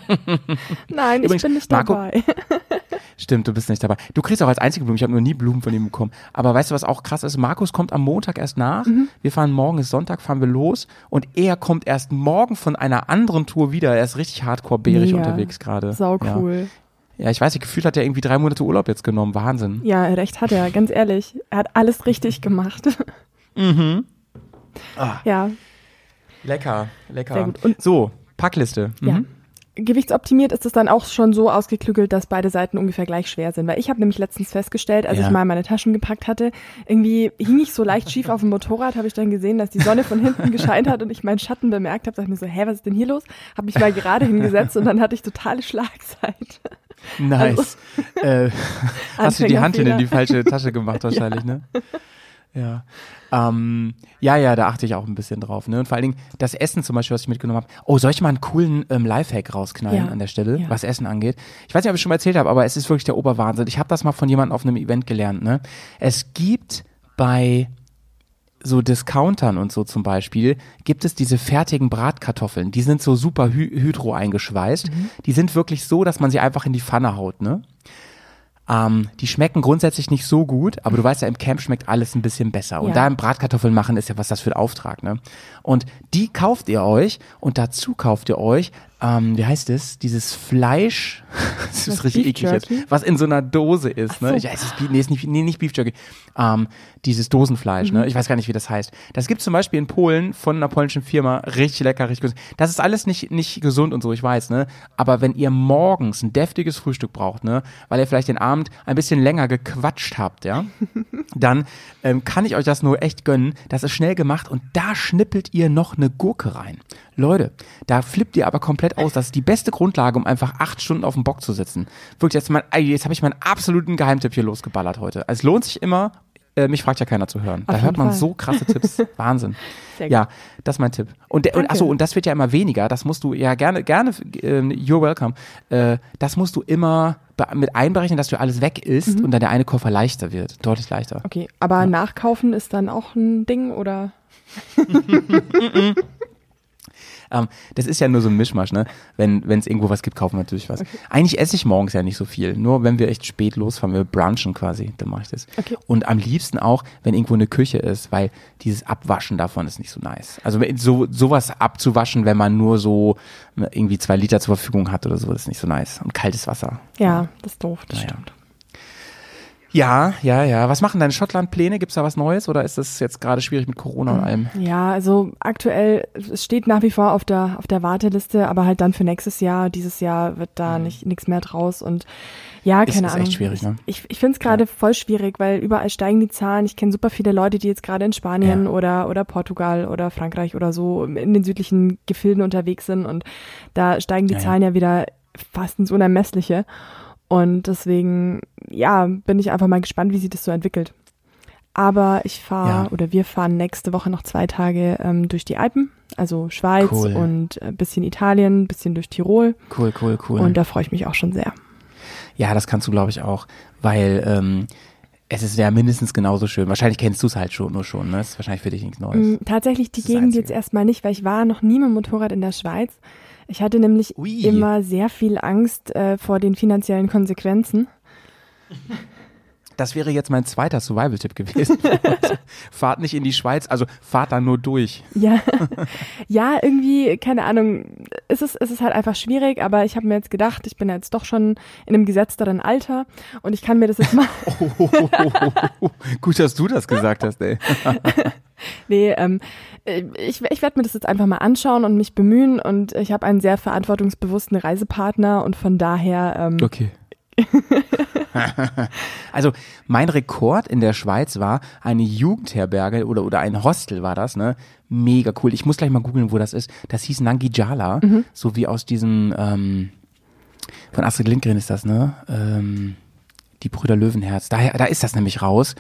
<laughs> Nein, Übrigens, ich bin nicht Marco- dabei. <laughs> Stimmt, du bist nicht dabei. Du kriegst auch als einzige Blumen. Ich habe noch nie Blumen von ihm bekommen. Aber weißt du, was auch krass ist? Markus kommt am Montag erst nach. Mhm. Wir fahren morgen, ist Sonntag, fahren wir los. Und er kommt erst morgen von einer anderen Tour wieder. Er ist richtig hardcore-bärig unterwegs gerade. Sau cool. Ja, ich weiß nicht, gefühlt hat er irgendwie drei Monate Urlaub jetzt genommen. Wahnsinn. Ja, recht hat er, ganz ehrlich. Er hat alles richtig gemacht. <laughs> Ah. Ja, Lecker, lecker. Sehr gut. Und- so, Packliste. Mhm. ja. Gewichtsoptimiert ist es dann auch schon so ausgeklügelt, dass beide Seiten ungefähr gleich schwer sind. Weil ich habe nämlich letztens festgestellt, als Ja. ich mal meine Taschen gepackt hatte, irgendwie hing ich so leicht schief auf dem Motorrad, habe ich dann gesehen, dass die Sonne von hinten gescheint hat und ich meinen Schatten bemerkt habe. Dachte ich mir so, hä, was ist denn hier los? Habe mich mal gerade hingesetzt und dann hatte ich totale Schlagzeit. Nice. <laughs> äh, <laughs> hast du die Hand in die falsche Tasche gemacht <laughs> wahrscheinlich, ne? Ja. Ähm, ja, ja, da achte ich auch ein bisschen drauf. Ne? Und vor allen Dingen das Essen zum Beispiel, was ich mitgenommen habe. Oh, soll ich mal einen coolen ähm, Lifehack rausknallen Ja. an der Stelle, Ja. was Essen angeht? Ich weiß nicht, ob ich schon mal erzählt habe, aber es ist wirklich der Oberwahnsinn. Ich habe das mal von jemandem auf einem Event gelernt. Ne? Es gibt bei so Discountern und so zum Beispiel, gibt es diese fertigen Bratkartoffeln. Die sind so super hy hydro eingeschweißt. Die sind wirklich so, dass man sie einfach in die Pfanne haut, ne? Ähm, die schmecken grundsätzlich nicht so gut, aber du weißt ja, im Camp schmeckt alles ein bisschen besser. Und Ja. da im Bratkartoffeln machen ist ja was das für ein Auftrag, ne? Und die kauft ihr euch und dazu kauft ihr euch, ähm, wie heißt es, dieses Fleisch, <laughs> das ist richtig Beef eklig jetzt, was in so einer Dose ist, Ach so. ne? Ja, es ist, nee, ist nicht, nee, nicht Beef Jerky, ähm, dieses Dosenfleisch, Mhm. ne? Ich weiß gar nicht, wie das heißt. Das gibt zum Beispiel in Polen von einer polnischen Firma, richtig lecker, richtig gut. Das ist alles nicht, nicht gesund und so, ich weiß, ne? Aber wenn ihr morgens ein deftiges Frühstück braucht, ne? Weil ihr vielleicht den Abend ein bisschen länger gequatscht habt, ja? <laughs> dann ähm, kann ich euch das nur echt gönnen. Das ist schnell gemacht und da schnippelt ihr noch eine Gurke rein. Leute, da flippt ihr aber komplett aus. Das ist die beste Grundlage, um einfach acht Stunden auf dem Bock zu sitzen. Wirklich, jetzt, mein, jetzt habe ich meinen absoluten Geheimtipp hier losgeballert heute. Es lohnt sich immer, äh, mich fragt ja keiner zu hören. da Auf hört jeden man Fall. so krasse Tipps. <laughs> Wahnsinn. Sehr. Ja, das ist mein Tipp. Und, der, und achso, und das wird ja immer weniger. Das musst du ja gerne, gerne, äh, you're welcome. Äh, das musst du immer mit einberechnen, dass du alles weg isst Mhm. und dann der eine Koffer leichter wird. Deutlich leichter. Okay, aber nachkaufen ist dann auch ein Ding oder? <laughs> <laughs> Ähm, das ist ja nur so ein Mischmasch, ne? Wenn es irgendwo was gibt, kaufen wir natürlich was. Eigentlich esse ich morgens ja nicht so viel. Nur wenn wir echt spät losfahren, wir brunchen quasi, dann mache ich das. Okay. Und am liebsten auch, wenn irgendwo eine Küche ist, weil dieses Abwaschen davon ist nicht so nice. Also so sowas abzuwaschen, wenn man nur so ne, irgendwie zwei Liter zur Verfügung hat oder so, ist nicht so nice. Und kaltes Wasser. Ja, das ist doof, das Naja. stimmt. Ja, ja, ja. Was machen deine Schottland-Pläne? Gibt's da was Neues oder ist das jetzt gerade schwierig mit Corona und allem? Ja, also aktuell, es steht nach wie vor auf der, auf der Warteliste, aber halt dann für nächstes Jahr, dieses Jahr wird Mhm. da nicht nichts mehr draus und Ja, ist, keine ist Ahnung. echt schwierig, ne? Ich, ich finde es gerade voll schwierig, weil überall steigen die Zahlen. Ich kenne super viele Leute, die jetzt gerade in Spanien Ja. oder, oder Portugal oder Frankreich oder so in den südlichen Gefilden unterwegs sind und da steigen die Ja, ja. Zahlen ja wieder fast ins Unermessliche. Und deswegen, ja, bin ich einfach mal gespannt, wie sich das so entwickelt. Aber ich fahre Ja. oder wir fahren nächste Woche noch zwei Tage ähm, durch die Alpen, also Schweiz Cool. und ein bisschen Italien, ein bisschen durch Tirol. Cool, cool, cool. Und da freue ich mich auch schon sehr. Ja, das kannst du, glaube ich, auch, weil ähm, es ist ja mindestens genauso schön. Wahrscheinlich kennst du es halt schon, nur schon, ne? Das ist wahrscheinlich für dich nichts Neues. Mm, Tatsächlich die Gegend jetzt erstmal nicht, weil ich war noch nie mit dem Motorrad in der Schweiz. Ich hatte nämlich Ui. immer sehr viel Angst äh, vor den finanziellen Konsequenzen. <laughs> Das wäre jetzt mein zweiter Survival-Tipp gewesen. <laughs> fahrt nicht in die Schweiz, also fahrt da nur durch. Ja, ja, irgendwie, keine Ahnung, es ist, es ist halt einfach schwierig, aber ich habe mir jetzt gedacht, ich bin jetzt doch schon in einem gesetzteren Alter und ich kann mir das jetzt mal, <laughs> Gut, dass du das gesagt hast, ey. <laughs> nee, ähm, ich, ich werde mir das jetzt einfach mal anschauen und mich bemühen und ich habe einen sehr verantwortungsbewussten Reisepartner und von daher, ähm, Okay. <laughs> also mein Rekord in der Schweiz war eine Jugendherberge oder, oder ein Hostel war das, ne? Mega cool. Ich muss gleich mal googeln, wo das ist. Das hieß Nangijala, so wie aus diesem, ähm, von Astrid Lindgren ist das, ne? Ähm, die Brüder Löwenherz. Daher, da ist das nämlich raus.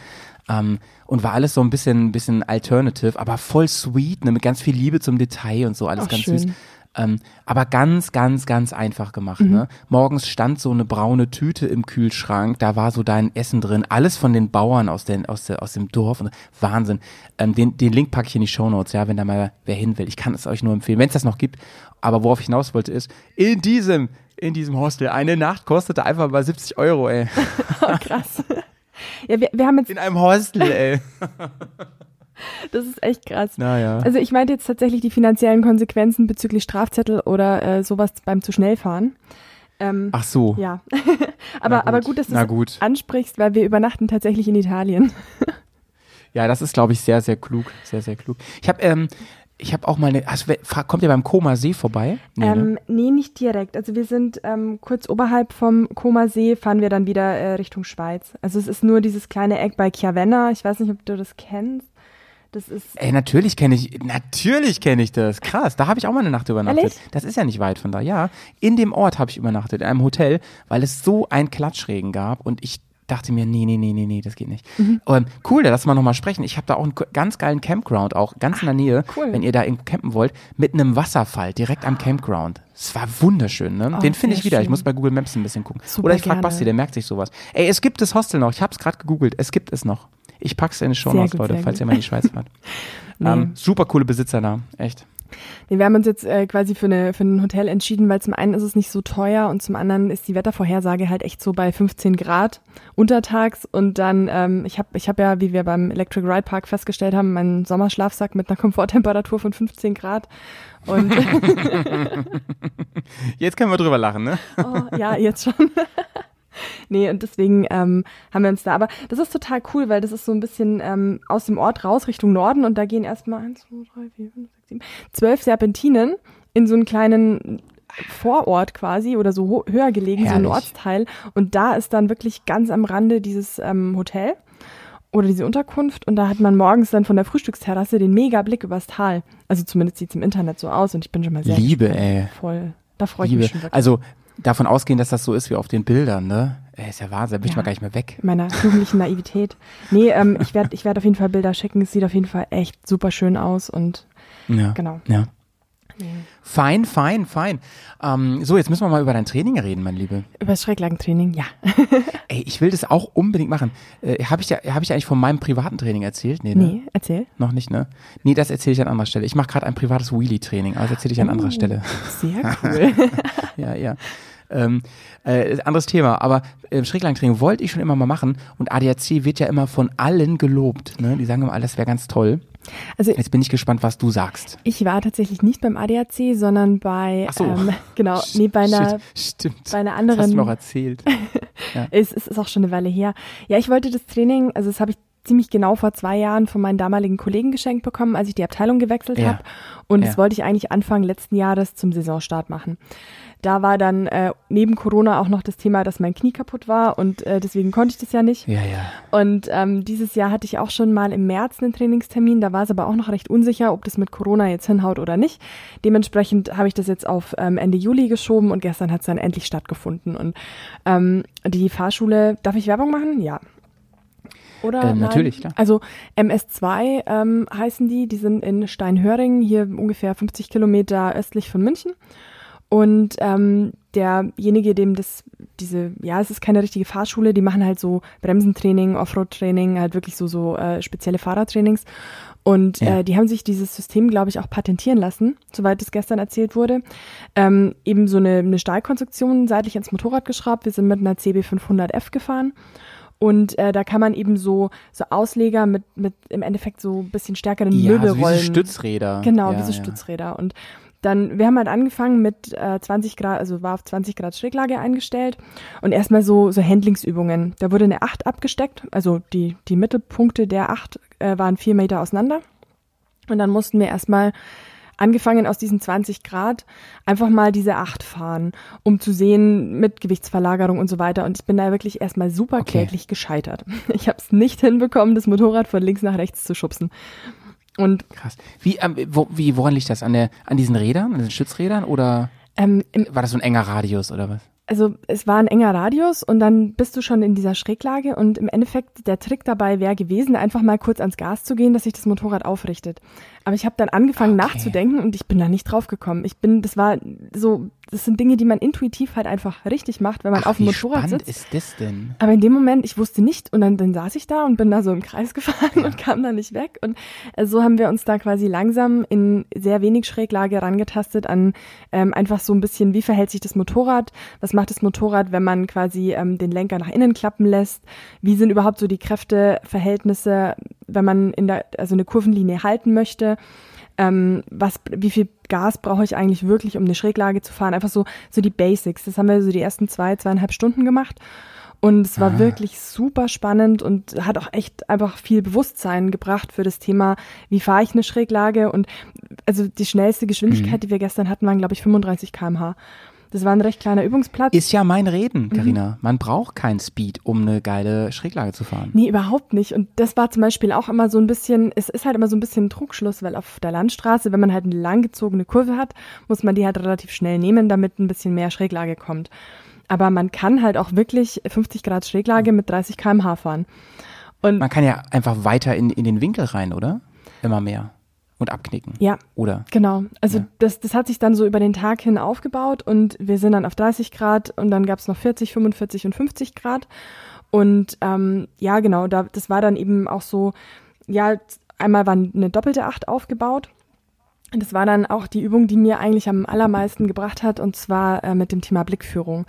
Ähm, und war alles so ein bisschen, bisschen alternative, aber voll sweet, ne, mit ganz viel Liebe zum Detail und so, alles Ach, ganz schön. süß. Ähm, aber ganz, ganz, ganz einfach gemacht. Ne? Morgens stand so eine braune Tüte im Kühlschrank, da war so dein Essen drin, alles von den Bauern aus, den, aus, der, aus dem Dorf. Und, Wahnsinn. Ähm, den, den Link packe ich in die Shownotes, ja, wenn da mal wer hin will. Ich kann es euch nur empfehlen, wenn es das noch gibt. Aber worauf ich hinaus wollte, ist, in diesem, in diesem Hostel, eine Nacht kostete einfach mal 70 Euro, ey. <laughs> krass. Ja, wir, wir haben jetzt, In einem Hostel, ey. <laughs> <laughs> das ist echt krass. Naja. Also ich meinte jetzt tatsächlich die finanziellen Konsequenzen bezüglich Strafzettel oder äh, sowas beim zu schnell fahren. Ähm, Ach so. Ja. <laughs> aber, gut. aber gut, dass du es ansprichst, weil wir übernachten tatsächlich in Italien. <laughs> Ja, das ist, glaube ich, sehr, sehr klug. Sehr, sehr klug. Ich habe ähm, ich habe auch mal eine, also, kommt ihr beim Koma See vorbei? Nee, ne? ähm, nee, nicht direkt. Also wir sind ähm, kurz oberhalb vom Koma See, fahren wir dann wieder äh, Richtung Schweiz. Also es ist nur dieses kleine Eck bei Chiavenna. Ich weiß nicht, ob du das kennst. Das ist Ey, natürlich kenne ich, natürlich kenne ich das. Krass, da habe ich auch mal eine Nacht übernachtet. Ehrlich? Das ist ja nicht weit von da. Ja, in dem Ort habe ich übernachtet, in einem Hotel, weil es so ein Klatschregen gab und ich dachte mir, nee, nee, nee, nee, nee, das geht nicht. Mhm. Ähm, cool, da lass mal nochmal sprechen. Ich habe da auch einen ganz geilen Campground, auch ganz in der Nähe, cool. wenn ihr da irgendwo campen wollt, mit einem Wasserfall direkt am Campground. Es war wunderschön, ne? Oh, Den finde ich wieder. Ich schön. muss bei Google Maps ein bisschen gucken. Super Oder ich frage. Basti, der merkt sich sowas. Ey, es gibt das Hostel noch. Ich habe es gerade gegoogelt. Es gibt es noch. Ich pack's in die Show Notes, Leute, falls gut. ihr mal in die Schweiz fahrt. <laughs> Nee. Ähm, super coole Besitzer da, echt. Nee, wir haben uns jetzt äh, quasi für, eine, für ein Hotel entschieden, weil zum einen ist es nicht so teuer und zum anderen ist die Wettervorhersage halt echt so bei 15 Grad untertags und dann, ähm, ich habe ich hab ja, wie wir beim Electric Ride Park festgestellt haben, meinen Sommerschlafsack mit einer Komforttemperatur von 15 Grad und <laughs> Jetzt können wir drüber lachen, ne? oh, ja, jetzt schon. <laughs> <laughs> Nee, und deswegen ähm, haben wir uns da, aber das ist total cool, weil das ist so ein bisschen ähm, aus dem Ort raus Richtung Norden und da gehen erstmal 1, 2, 3, 4, 5, 6, 7, 12 Serpentinen in so einen kleinen Vorort quasi oder so höher gelegen, so ein Herrlich. Ortsteil. Und da ist dann wirklich ganz am Rande dieses ähm, Hotel oder diese Unterkunft und da hat man morgens dann von der Frühstücksterrasse den mega Blick übers Tal. Also zumindest sieht es im Internet so aus und ich bin schon mal sehr Liebe, ey. Voll. Da freue ich Liebe. mich schon wirklich. Also davon ausgehen, dass das so ist wie auf den Bildern, ne? Ey, ist ja Wahnsinn, bin ich Ja. mal gar nicht mehr weg. meiner jugendlichen Naivität. Nee, ähm, ich werde ich werd auf jeden Fall Bilder schicken. Es sieht auf jeden Fall echt super schön aus und Ja. genau. Ja. Fein, fein, fein. Ähm, so, jetzt müssen wir mal über dein Training reden, mein Liebe. Über das Schräglagentraining, ja. <laughs> Ey, ich will das auch unbedingt machen. Äh, habe ich, dir- hab ich dir eigentlich von meinem privaten Training erzählt? Nee, ne? Nee, erzähl. Noch nicht, ne? Nee, das erzähle ich an anderer Stelle. Ich mache gerade ein privates Wheelie-Training, aber das erzähle ich an Oh. anderer Stelle. Sehr <laughs> cool. ja, ja. Ähm, äh, anderes Thema, aber äh, Schräglangtraining wollte ich schon immer mal machen und ADAC wird ja immer von allen gelobt. Ne? Die sagen immer, alles wäre ganz toll. Also Jetzt bin ich gespannt, was du sagst. ich war tatsächlich nicht beim ADAC, sondern bei, Ach so. ähm, genau, nee, bei einer, stimmt. bei einer Das hast du anderen, mir auch erzählt. <laughs> es, es ist auch schon eine Weile her. Ja, ich wollte das Training, also das habe ich ziemlich genau vor zwei Jahren von meinen damaligen Kollegen geschenkt bekommen, als ich die Abteilung gewechselt Ja. habe. Und Ja. das wollte ich eigentlich Anfang letzten Jahres zum Saisonstart machen. Da war dann äh, neben Corona auch noch das Thema, dass mein Knie kaputt war und äh, deswegen konnte ich das ja nicht. Ja, ja. Und ähm, dieses Jahr hatte ich auch schon mal im März einen Trainingstermin, da war es aber auch noch recht unsicher, ob das mit Corona jetzt hinhaut oder nicht. Dementsprechend habe ich das jetzt auf ähm, Ende Juli geschoben und gestern hat es dann endlich stattgefunden. Und ähm, die Fahrschule, darf ich Werbung machen? Ja. Oder? Äh, nein? natürlich, klar. Also MS2 ähm, heißen die, die sind in Steinhöring, hier ungefähr 50 Kilometer östlich von München. Und ähm, derjenige, dem das, diese, ja, es ist keine richtige Fahrschule, die machen halt so Bremsentraining, Offroad-Training, halt wirklich so, so äh, spezielle Fahrradtrainings. Und Ja. äh, die haben sich dieses System, glaube ich, auch patentieren lassen, soweit es gestern erzählt wurde. Ähm, eben so eine, eine Stahlkonstruktion seitlich ins Motorrad geschraubt. Wir sind mit einer CB500F gefahren. Und äh, da kann man eben so, so Ausleger mit, mit im Endeffekt so ein bisschen stärkeren Ja, so Möbelrollen. wie so Stützräder. Genau, ja, wie so ja. Stützräder. Und dann, wir haben halt angefangen mit äh, 20 Grad, also war auf 20 Grad Schräglage eingestellt und erstmal so, so Handlingsübungen. Da wurde eine 8 abgesteckt, also die, die Mittelpunkte der 8 äh, waren vier Meter auseinander. Und dann mussten wir erstmal angefangen aus diesen 20 Grad einfach mal diese 8 fahren, um zu sehen mit Gewichtsverlagerung und so weiter. Und ich bin da wirklich erstmal super Okay. kläglich gescheitert. <laughs> Ich habe es nicht hinbekommen, das Motorrad von links nach rechts zu schubsen. Und Krass. Wie, ähm, wo, wie, woran liegt das? An, der, an diesen Rädern, an den Stützrädern oder ähm, war das so ein enger Radius oder was? also es war ein enger Radius und dann bist du schon in dieser Schräglage und im Endeffekt der Trick dabei wäre gewesen, einfach mal kurz ans Gas zu gehen, dass sich das Motorrad aufrichtet. Aber ich habe dann angefangen Okay. nachzudenken und ich bin da nicht drauf gekommen. Ich bin, das war so, das sind Dinge, die man intuitiv halt einfach richtig macht, wenn man Ach, auf dem wie Motorrad sitzt. ist das denn? Aber in dem Moment, ich wusste nicht und dann, dann saß ich da und bin da so im Kreis <laughs> gefahren und kam da nicht weg. Und äh, so haben wir uns da quasi langsam in sehr wenig Schräglage rangetastet an ähm, einfach so ein bisschen, wie verhält sich das Motorrad, was macht das Motorrad, wenn man quasi ähm, den Lenker nach innen klappen lässt, wie sind überhaupt so die Kräfteverhältnisse, wenn man in der, also eine Kurvenlinie halten möchte. Ähm, was, wie viel Gas brauche ich eigentlich wirklich, um eine Schräglage zu fahren? Einfach so, so die Basics. Das haben wir so die ersten zwei, zweieinhalb Stunden gemacht. Und es war Ah. wirklich super spannend und hat auch echt einfach viel Bewusstsein gebracht für das Thema, wie fahre ich eine Schräglage. Und also die schnellste Geschwindigkeit, die wir gestern hatten, waren, glaube ich, 35 km/h. Das war ein recht kleiner Übungsplatz. Ist ja mein Reden, Mhm. Karina. Man braucht keinen Speed, um eine geile Schräglage zu fahren. Nee, überhaupt nicht. Und das war zum Beispiel auch immer so ein bisschen, es ist halt immer so ein bisschen ein Trugschluss, weil auf der Landstraße, wenn man halt eine langgezogene Kurve hat, muss man die halt relativ schnell nehmen, damit ein bisschen mehr Schräglage kommt. Aber man kann halt auch wirklich 50 Grad Schräglage mit 30 km/h fahren. Und Man kann ja einfach weiter in, in den Winkel rein, oder? Immer mehr. Und abknicken. ja, Oder? Genau, also Ja. das, das hat sich dann so über den Tag hin aufgebaut und wir sind dann auf 30 Grad und dann gab es noch 40, 45 und 50 Grad. Und ähm, ja, genau, da, das war dann eben auch so, ja, einmal war eine doppelte Acht aufgebaut. Und Das war dann auch die Übung, die mir eigentlich am allermeisten gebracht hat, und zwar äh, mit dem Thema Blickführung.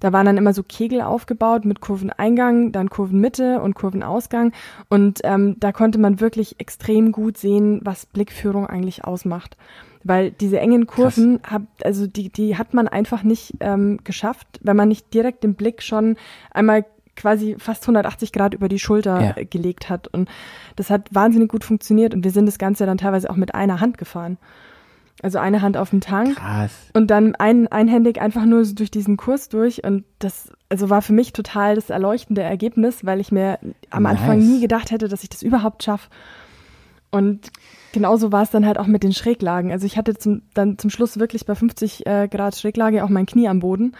Da waren dann immer so Kegel aufgebaut mit Kurveneingang, dann Kurvenmitte und Kurvenausgang. Und ähm, da konnte man wirklich extrem gut sehen, was Blickführung eigentlich ausmacht. Weil diese engen Kurven, hab, also die, die hat man einfach nicht ähm, geschafft, wenn man nicht direkt den Blick schon einmal quasi fast 180 Grad über die Schulter Ja. äh, gelegt hat. Und das hat wahnsinnig gut funktioniert. Und wir sind das Ganze dann teilweise auch mit einer Hand gefahren. Also eine Hand auf dem Tank Krass. und dann ein, einhändig einfach nur so durch diesen Kurs durch und das also war für mich total das erleuchtende Ergebnis, weil ich mir am Nice. Anfang nie gedacht hätte, dass ich das überhaupt schaffe. Und genauso war es dann halt auch mit den Schräglagen. Also ich hatte zum, dann zum Schluss wirklich bei 50 äh, Grad Schräglage auch mein Knie am Boden.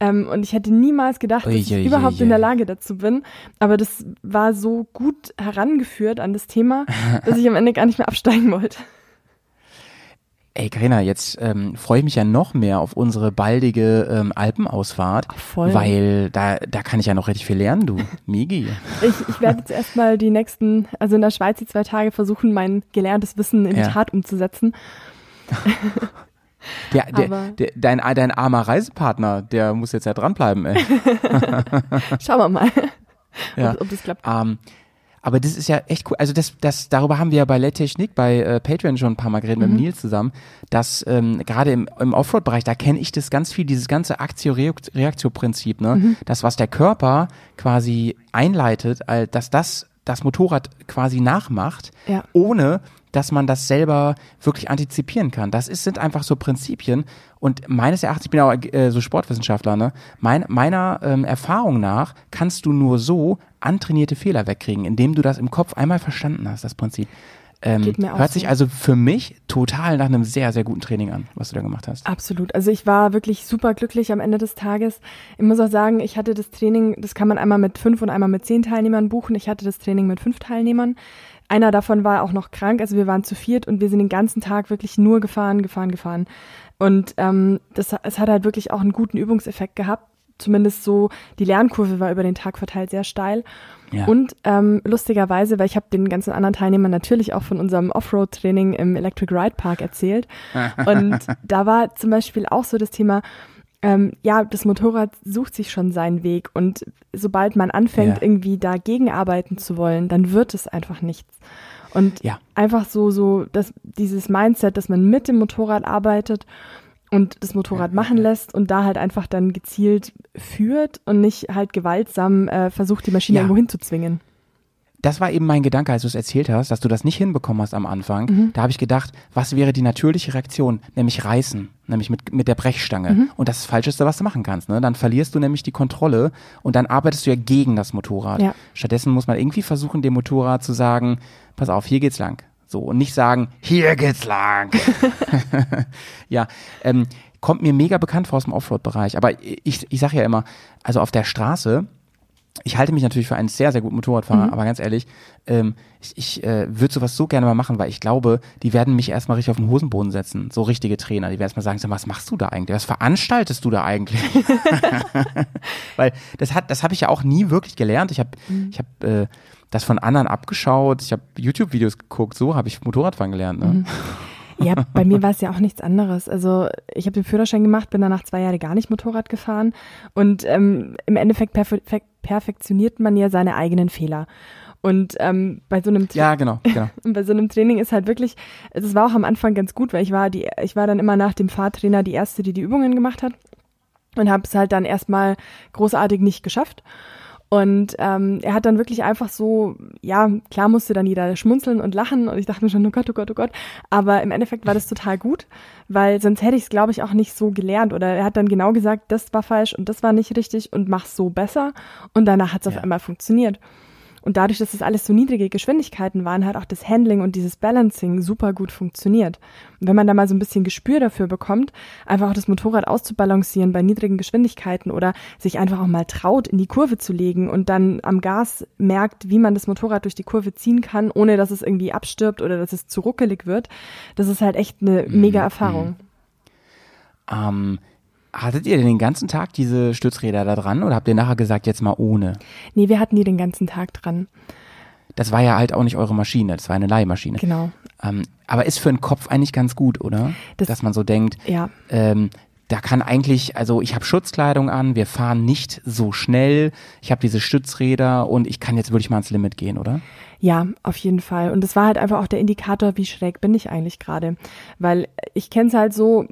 Ähm, und ich hätte niemals gedacht, dass ich Ui, ui, überhaupt ui, in der ui. Lage dazu bin. Aber das war so gut herangeführt an das Thema, <laughs> dass ich am Ende gar nicht mehr absteigen wollte. Ey, Karina, jetzt ähm, freue ich mich ja noch mehr auf unsere baldige ähm, Alpenausfahrt, Ach, voll. weil da, da kann ich ja noch richtig viel lernen, du. <laughs> Migi. Ich, ich werde jetzt erstmal die nächsten, also in der Schweiz die zwei Tage versuchen, mein gelerntes Wissen in Ja. die Tat umzusetzen. <laughs> Der, der, der, dein, dein armer Reisepartner, der muss jetzt ja dranbleiben, ey. <laughs> Schauen wir mal, Ja. ob, ob das klappt. Ähm, aber das ist ja echt cool. Also das, das, darüber haben wir ja bei Let Technik bei äh, Patreon schon ein paar Mal geredet mit dem Nils zusammen, dass ähm, gerade im, im Offroad-Bereich, da kenne ich das ganz viel, dieses ganze Aktio-Reaktio-Prinzip, ne? Das, was der Körper quasi einleitet, dass das das Motorrad quasi nachmacht, Ja. ohne dass man das selber wirklich antizipieren kann. Das ist, sind einfach so Prinzipien. Und meines Erachtens, ich bin auch äh, so Sportwissenschaftler, ne? Mein, meiner ähm, Erfahrung nach kannst du nur so antrainierte Fehler wegkriegen, indem du das im Kopf einmal verstanden hast, das Prinzip. Ähm, hört so. sich also für mich total nach einem sehr, sehr guten Training an, was du da gemacht hast. Absolut. Also ich war wirklich super glücklich am Ende des Tages. Ich muss auch sagen, ich hatte das Training, das kann man einmal mit fünf und einmal mit zehn Teilnehmern buchen. Ich hatte das Training mit fünf Teilnehmern. Einer davon war auch noch krank, also wir waren zu viert und wir sind den ganzen Tag wirklich nur gefahren, gefahren, gefahren. Und ähm, das, es hat halt wirklich auch einen guten Übungseffekt gehabt. Zumindest so, die Lernkurve war über den Tag verteilt sehr steil. Ja. Und ähm, lustigerweise, weil ich habe den ganzen anderen Teilnehmern natürlich auch von unserem Offroad-Training im Electric Ride Park erzählt. <laughs> Und da war zum Beispiel auch so das Thema, ähm, ja, das Motorrad sucht sich schon seinen Weg und sobald man anfängt, Ja. irgendwie dagegen arbeiten zu wollen, dann wird es einfach nichts. Und Ja. einfach so, so, dass dieses Mindset, dass man mit dem Motorrad arbeitet und das Motorrad machen lässt und da halt einfach dann gezielt führt und nicht halt gewaltsam äh, versucht, die Maschine Ja. irgendwo hinzuzwingen. Das war eben mein Gedanke, als du es erzählt hast, dass du das nicht hinbekommen hast am Anfang. Mhm. Da habe ich gedacht, was wäre die natürliche Reaktion? Nämlich reißen, nämlich mit, mit der Brechstange. Mhm. Und das ist das Falscheste, was du machen kannst. Ne? Dann verlierst du nämlich die Kontrolle und dann arbeitest du ja gegen das Motorrad. Ja. Stattdessen muss man irgendwie versuchen, dem Motorrad zu sagen, pass auf, hier geht's lang. So, und nicht sagen, hier geht's lang. <laughs> <laughs> ja, ähm, kommt mir mega bekannt vor aus dem Offroad-Bereich. Aber ich, ich sage ja immer, also auf der Straße, ich halte mich natürlich für einen sehr, sehr guten Motorradfahrer, aber ganz ehrlich, ähm, ich, ich äh, würde sowas so gerne mal machen, weil ich glaube, die werden mich erstmal richtig auf den Hosenboden setzen. So richtige Trainer, die werden erstmal sagen, sag was machst du da eigentlich? Was veranstaltest du da eigentlich? <laughs> weil das hat, das habe ich ja auch nie wirklich gelernt. Ich habe, ich habe äh, das von anderen abgeschaut. Ich habe YouTube-Videos geguckt. So habe ich Motorradfahren gelernt. Ne? Ja, bei mir war es ja auch nichts anderes. Also ich habe den Führerschein gemacht, bin danach zwei Jahre gar nicht Motorrad gefahren und ähm, im Endeffekt perfe perfektioniert man ja seine eigenen Fehler. Und ähm, bei so einem Tra- Ja, genau, genau. <laughs> bei so einem Training ist halt wirklich, das war auch am Anfang ganz gut, weil ich war die, ich war dann immer nach dem Fahrtrainer die erste, die die Übungen gemacht hat und habe es halt dann erstmal großartig nicht geschafft. Und ähm, er hat dann wirklich einfach so, ja, klar musste dann jeder schmunzeln und lachen und ich dachte mir schon, oh Gott, oh Gott, oh Gott. Aber im Endeffekt war das total gut, weil sonst hätte ich es, glaube ich, auch nicht so gelernt. Oder er hat dann genau gesagt, das war falsch und das war nicht richtig und mach's so besser. Und danach hat es Ja. auf einmal funktioniert. Und dadurch, dass das alles so niedrige Geschwindigkeiten waren, hat auch das Handling und dieses Balancing super gut funktioniert. Und wenn man da mal so ein bisschen Gespür dafür bekommt, einfach auch das Motorrad auszubalancieren bei niedrigen Geschwindigkeiten oder sich einfach auch mal traut, in die Kurve zu legen und dann am Gas merkt, wie man das Motorrad durch die Kurve ziehen kann, ohne dass es irgendwie abstirbt oder dass es zu ruckelig wird, das ist halt echt eine mega Erfahrung. Ähm, hattet ihr denn den ganzen Tag diese Stützräder da dran oder habt ihr nachher gesagt, jetzt mal ohne? Nee, wir hatten die den ganzen Tag dran. Das war ja halt auch nicht eure Maschine, das war eine Leihmaschine. Genau. Ähm, aber ist für den Kopf eigentlich ganz gut, oder? Das- Dass man so denkt, Ja. ähm, da kann eigentlich, also ich habe Schutzkleidung an, wir fahren nicht so schnell, ich habe diese Stützräder und ich kann jetzt wirklich mal ans Limit gehen, oder? Ja, auf jeden Fall. Und das war halt einfach auch der Indikator, wie schräg bin ich eigentlich gerade. Weil ich kenne es halt so,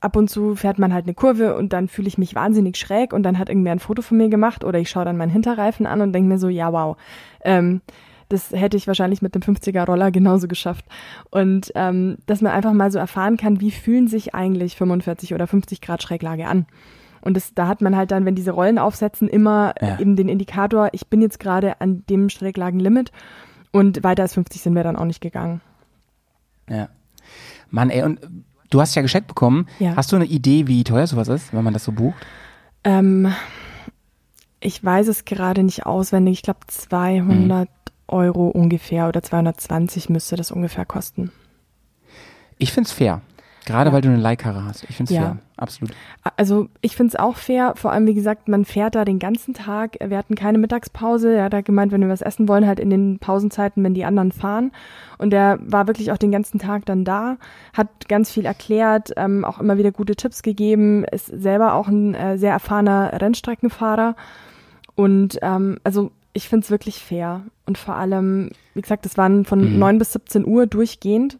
ab und zu fährt man halt eine Kurve und dann fühle ich mich wahnsinnig schräg und dann hat irgendwer ein Foto von mir gemacht oder ich schaue dann meinen Hinterreifen an und denke mir so, ja, wow. Ähm, das hätte ich wahrscheinlich mit dem 50er Roller genauso geschafft. Und ähm, dass man einfach mal so erfahren kann, wie fühlen sich eigentlich 45 oder 50 Grad Schräglage an. Und das, da hat man halt dann, wenn diese Rollen aufsetzen, immer Ja. eben den Indikator, ich bin jetzt gerade an dem Schräglagenlimit und weiter als 50 sind wir dann auch nicht gegangen. Ja. Mann, ey, und du hast ja geschenkt bekommen. Ja. Hast du eine Idee, wie teuer sowas ist, wenn man das so bucht? Ähm, ich weiß es gerade nicht auswendig. Ich glaube 200 Euro ungefähr oder 220 müsste das ungefähr kosten. Ich find's fair. Gerade Ja. weil du eine Leihkarre hast. Ich find's Ja. fair. Absolut. Also ich finde es auch fair, vor allem wie gesagt, man fährt da den ganzen Tag, wir hatten keine Mittagspause, er hat da gemeint, wenn wir was essen wollen, halt in den Pausenzeiten, wenn die anderen fahren. Und er war wirklich auch den ganzen Tag dann da, hat ganz viel erklärt, ähm, auch immer wieder gute Tipps gegeben, ist selber auch ein äh, sehr erfahrener Rennstreckenfahrer. Und ähm, also ich finde es wirklich fair. Und vor allem, wie gesagt, das waren von Mhm. 9 bis 17 Uhr durchgehend.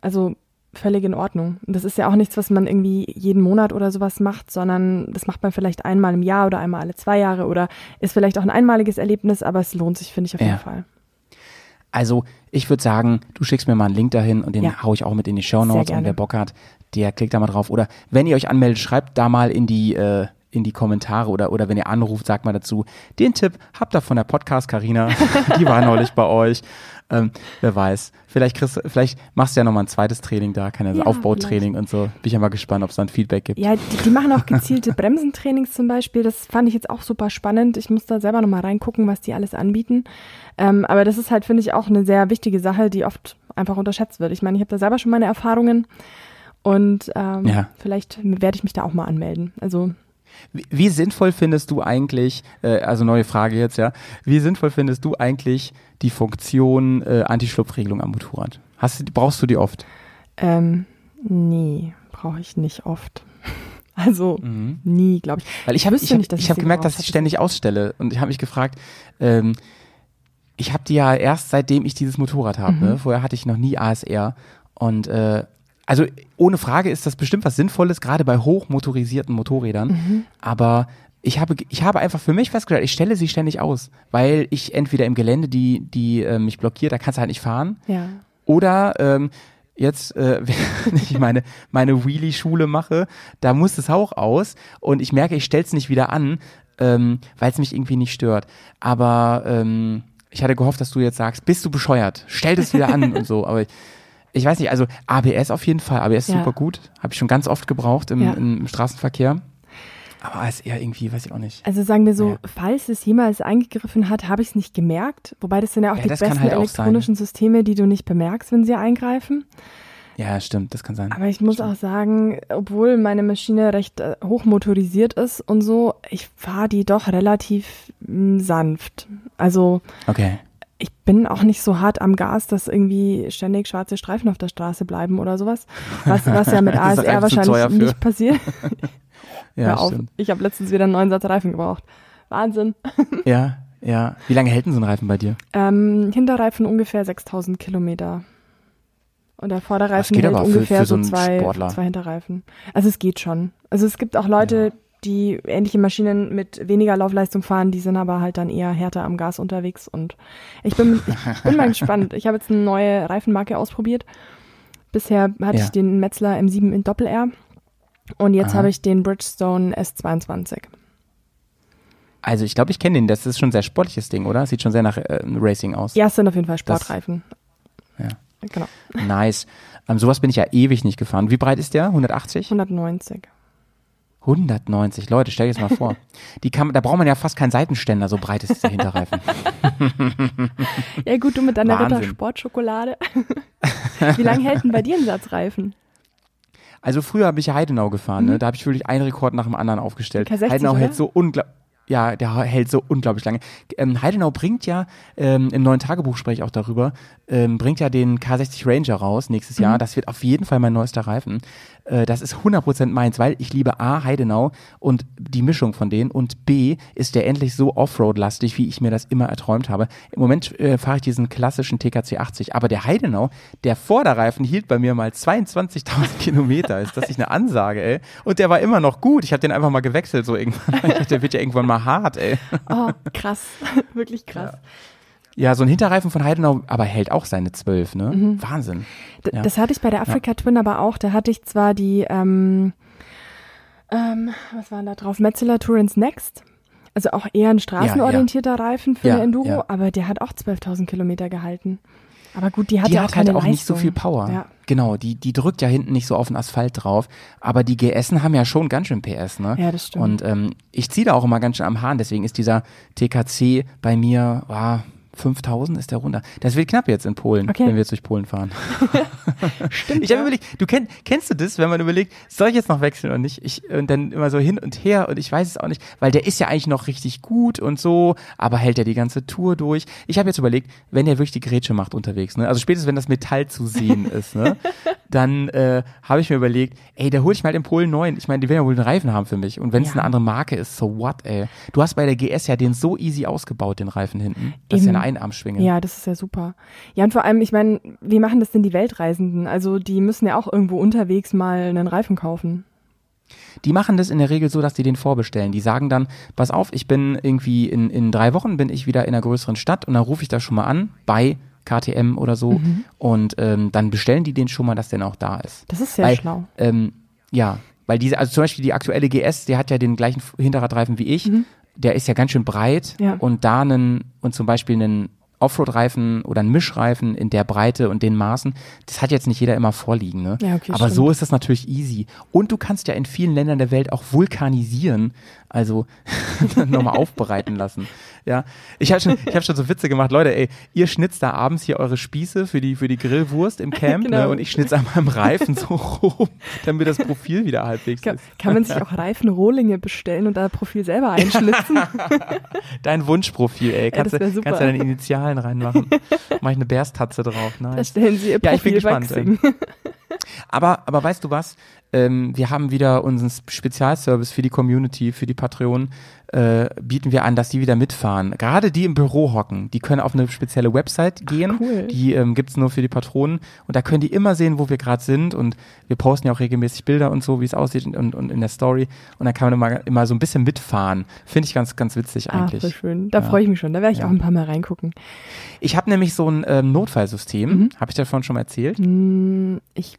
Also völlig in Ordnung. Und das ist ja auch nichts, was man irgendwie jeden Monat oder sowas macht, sondern das macht man vielleicht einmal im Jahr oder einmal alle zwei Jahre oder ist vielleicht auch ein einmaliges Erlebnis, aber es lohnt sich, finde ich auf jeden Ja. Fall. Also ich würde sagen, du schickst mir mal einen Link dahin und den Ja. hau ich auch mit in die Show Notes und wer Bock hat, der klickt da mal drauf. Oder wenn ihr euch anmeldet, schreibt da mal in die äh, in die Kommentare oder oder wenn ihr anruft, sagt mal dazu. Den Tipp habt ihr von der Podcast Karina, <laughs> die war neulich bei euch. Ähm, wer weiß, vielleicht kriegst, vielleicht machst du ja noch mal ein zweites Training da, keine Ja, Aufbautraining und so. Bin ich ja mal gespannt, ob es da ein Feedback gibt. Ja, die, die machen auch gezielte <laughs> Bremsentrainings zum Beispiel. Das fand ich jetzt auch super spannend. Ich muss da selber nochmal reingucken, was die alles anbieten. Ähm, aber das ist halt, finde ich, auch eine sehr wichtige Sache, die oft einfach unterschätzt wird. Ich meine, ich habe da selber schon meine Erfahrungen und ähm, Ja. vielleicht werde ich mich da auch mal anmelden. Also Wie, wie sinnvoll findest du eigentlich, äh, also neue Frage jetzt, ja, wie sinnvoll findest du eigentlich die Funktion äh, Anti-Schlupfregelung am Motorrad? Hast brauchst du die oft? ähm, nee, brauche ich nicht oft. <laughs> Also nie, glaube ich. Mhm. Weil ich habe ich dass ich ich hab gemerkt, dass ich ständig ausstelle und ich habe mich gefragt, ähm, ich habe die ja erst seitdem ich dieses Motorrad habe. Mhm. Ne? Vorher hatte ich noch nie ASR und äh, also ohne Frage ist das bestimmt was Sinnvolles, gerade bei hochmotorisierten Motorrädern. Mhm. Aber ich habe, ich habe einfach für mich festgestellt, ich stelle sie ständig aus, weil ich entweder im Gelände, die, die äh, mich blockiert, da kannst du halt nicht fahren. Ja. Oder ähm, jetzt, äh, <laughs> wenn ich meine, meine Wheelie-Schule mache, da muss es auch aus und ich merke, ich stell's nicht wieder an, ähm, weil es mich irgendwie nicht stört. Aber ähm, ich hatte gehofft, dass du jetzt sagst, bist du bescheuert? Stell das wieder an <laughs> und so. Aber ich, ich weiß nicht, also ABS auf jeden Fall. ABS ist Ja. super gut. Habe ich schon ganz oft gebraucht im, Ja. im, Straßenverkehr. Aber ASR irgendwie, weiß ich auch nicht. Also sagen wir so, Ja. falls es jemals eingegriffen hat, habe ich es nicht gemerkt. Wobei das sind ja auch die besten halt elektronischen Systeme, die du nicht bemerkst, wenn sie eingreifen. Ja, stimmt, das kann sein. Aber ich muss auch sagen, obwohl meine Maschine recht äh, hochmotorisiert ist und so, ich fahre die doch relativ mh, sanft. Also Okay. Ich bin auch nicht so hart am Gas, dass irgendwie ständig schwarze Streifen auf der Straße bleiben oder sowas. Was, was ja mit <laughs> ASR wahrscheinlich nicht passiert. <laughs> Ja, Hör auf. stimmt. Ich habe letztens wieder einen neuen Satz Reifen gebraucht. Wahnsinn. <laughs> Ja, ja. Wie lange hält denn so ein Reifen bei dir? Ähm, Hinterreifen ungefähr 6000 Kilometer. Und der Vorderreifen geht hält aber für- ungefähr für so so zwei, Sportler. zwei Hinterreifen. Also es geht schon. Also es gibt auch Leute, die ähnliche Maschinen mit weniger Laufleistung fahren, die sind aber halt dann eher härter am Gas unterwegs. Und ich bin, ich bin mal <laughs> gespannt. Ich habe jetzt eine neue Reifenmarke ausprobiert. Bisher hatte Ja. ich den Metzler M7 in Doppel-R. Und jetzt habe ich den Bridgestone S22. Also ich glaube, ich kenne den. Das ist schon ein sehr sportliches Ding, oder? Sieht schon sehr nach äh, Racing aus. Ja, es sind auf jeden Fall Sportreifen. Ja. Genau. Nice. Ähm, sowas bin ich ja ewig nicht gefahren. Wie breit ist der? 180? 190. 190. Leute, stell dir das mal vor. Die kann, da braucht man ja fast keinen Seitenständer, so breit ist der Hinterreifen. <laughs> Ja gut, du mit deiner Wahnsinn. Ritter Sportschokolade. <laughs> Wie lange hält denn bei dir ein Satz Reifen? Also früher habe ich ja Heidenau gefahren, ne? Da habe ich wirklich einen Rekord nach dem anderen aufgestellt. K60, Heidenau oder? hält so unglaublich. Ja, der hält so unglaublich lange. Ähm, Heidenau bringt ja, ähm, im neuen Tagebuch spreche ich auch darüber, ähm, bringt ja den K60 Ranger raus nächstes Mhm. Jahr. Das wird auf jeden Fall mein neuester Reifen. Äh, das ist 100% meins, weil ich liebe A, Heidenau und die Mischung von denen und B, ist der endlich so Offroad-lastig, wie ich mir das immer erträumt habe. Im Moment äh, fahre ich diesen klassischen TKC 80, aber der Heidenau, der Vorderreifen hielt bei mir mal 22.000 Kilometer. Ist das nicht eine Ansage, ey? Und der war immer noch gut. Ich habe den einfach mal gewechselt so irgendwann. <laughs> Ich dachte, der wird ja irgendwann mal hart, ey. Oh, krass. <laughs> Wirklich krass. Ja, so ein Hinterreifen von Heidenau, aber hält auch seine 12, ne? Wahnsinn. D Ja. Das hatte ich bei der Africa Twin aber auch. Da hatte ich zwar die, ähm, ähm, was waren da drauf? Metzeler Tourance Next. Also auch eher ein straßenorientierter Reifen für Ja, eine Enduro, ja. aber der hat auch 12.000 Kilometer gehalten. Aber gut, die hat die ja auch hat halt auch nicht so Leistung. viel Power. Ja. Genau, die, die drückt ja hinten nicht so auf den Asphalt drauf. Aber die GSen haben ja schon ganz schön PS, ne? Ja, das stimmt. Und ähm, ich ziehe da auch immer ganz schön am Hahn. Deswegen ist dieser TKC bei mir, ah, 5000 ist der runter. Das wird knapp jetzt in Polen, Okay. wenn wir jetzt durch Polen fahren. <laughs> <laughs> Stimmt. Ich habe ja. überlegt, du kenn, kennst du das, wenn man überlegt, soll ich jetzt noch wechseln oder nicht? Ich, und dann immer so hin und her und ich weiß es auch nicht, weil der ist ja eigentlich noch richtig gut und so, aber hält er die ganze Tour durch. Ich habe jetzt überlegt, wenn der wirklich die Grätsche macht unterwegs, ne? Also spätestens wenn das Metall zu sehen ist, ne? <laughs> Dann äh, habe ich mir überlegt, ey, da hole ich mal halt in Polen neuen. Ich meine, die werden ja wohl einen Reifen haben für mich. Und wenn es Ja. eine andere Marke ist, so what, ey. Du hast bei der GS ja den so easy ausgebaut, den Reifen hinten. Das ist ja Eben. eine Einarmschwinge. Ja, das ist ja super. Ja, und vor allem, ich meine, wie machen das denn die Weltreisenden? Also die müssen ja auch irgendwo unterwegs mal einen Reifen kaufen. Die machen das in der Regel so, dass die den vorbestellen. Die sagen dann, pass auf, ich bin irgendwie in, in drei Wochen bin ich wieder in einer größeren Stadt und dann rufe ich das schon mal an bei KTM oder so Mhm. und ähm, dann bestellen die den schon mal, dass der auch da ist. Das ist sehr Weil, schlau. Ähm, ja, weil diese, also zum Beispiel die aktuelle GS, die hat ja den gleichen Hinterradreifen wie ich. Der ist ja ganz schön breit. Ja. und da einen, und zum Beispiel einen Offroad-Reifen oder einen Mischreifen in der Breite und den Maßen, das hat jetzt nicht jeder immer vorliegen, ne? Ja, okay, Aber stimmt. so ist das natürlich easy. Und du kannst ja in vielen Ländern der Welt auch vulkanisieren, also <laughs> nochmal aufbereiten lassen. Ja, ich habe schon, ich habe schon so Witze gemacht, Leute, ey, ihr schnitzt da abends hier eure Spieße für die für die Grillwurst im Camp, ne? Genau. Und ich schnitze einmal im Reifen so rum, damit das Profil wieder halbwegs Kann, ist. kann man sich auch Reifenrohlinge bestellen und da Profil selber einschlitzen? <laughs> Dein Wunschprofil, ey, kannst, super. kannst du deine Initialen reinmachen. Mach ich eine Bärstatze drauf, Da nice. stellen sie ihr Ja, ich bin Profil gespannt. Aber, aber weißt du was? Ähm, wir haben wieder unseren Spezialservice für die Community, für die Patreon, äh, bieten wir an, dass die wieder mitfahren. Gerade die im Büro hocken, die können auf eine spezielle Website gehen. cool. Die ähm, gibt's nur für die Patronen. Und da können die immer sehen, wo wir gerade sind. Und wir posten ja auch regelmäßig Bilder und so, wie es aussieht und, und in der Story. Und da kann man immer, immer so ein bisschen mitfahren. Finde ich ganz, ganz witzig eigentlich. voll schön. Da Ja. freue ich mich schon. Da werde ich Ja. auch ein paar Mal reingucken. Ich habe nämlich so ein ähm, Notfallsystem. Mhm. Habe ich davon schon mal erzählt? Hm, Ich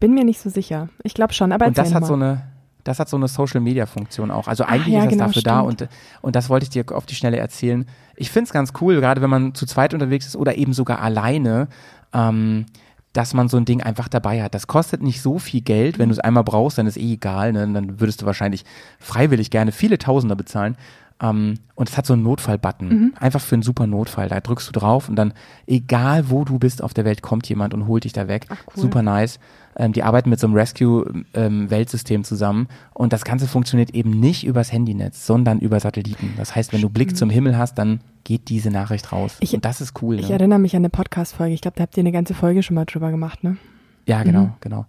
bin mir nicht so sicher. Ich glaube schon, aber Und das hat so mal. eine, das hat so eine Social Media Funktion auch. Also eigentlich ja, ist das genau, dafür da stimmt. und, und das wollte ich dir auf die Schnelle erzählen. Ich find's ganz cool, gerade wenn man zu zweit unterwegs ist oder eben sogar alleine, ähm, dass man so ein Ding einfach dabei hat. Das kostet nicht so viel Geld. Wenn du es einmal brauchst, dann ist eh egal. Ne? Dann würdest du wahrscheinlich freiwillig gerne viele Tausender bezahlen. Ähm, und es hat so einen Notfall-Button. Mhm. Einfach für einen super Notfall. Da drückst du drauf und dann, egal wo du bist auf der Welt, kommt jemand und holt dich da weg. Ach, cool. Super nice. Ähm, die arbeiten mit so einem Rescue-Weltsystem zusammen und das Ganze funktioniert eben nicht übers Handynetz, sondern über Satelliten. Das heißt, wenn du Blick zum Himmel hast, dann geht diese Nachricht raus. Ich- und das ist cool. Ich Ne? erinnere mich an eine Podcast-Folge. Ich glaube, da habt ihr eine ganze Folge schon mal drüber gemacht, ne? Ja, genau, Mhm. genau.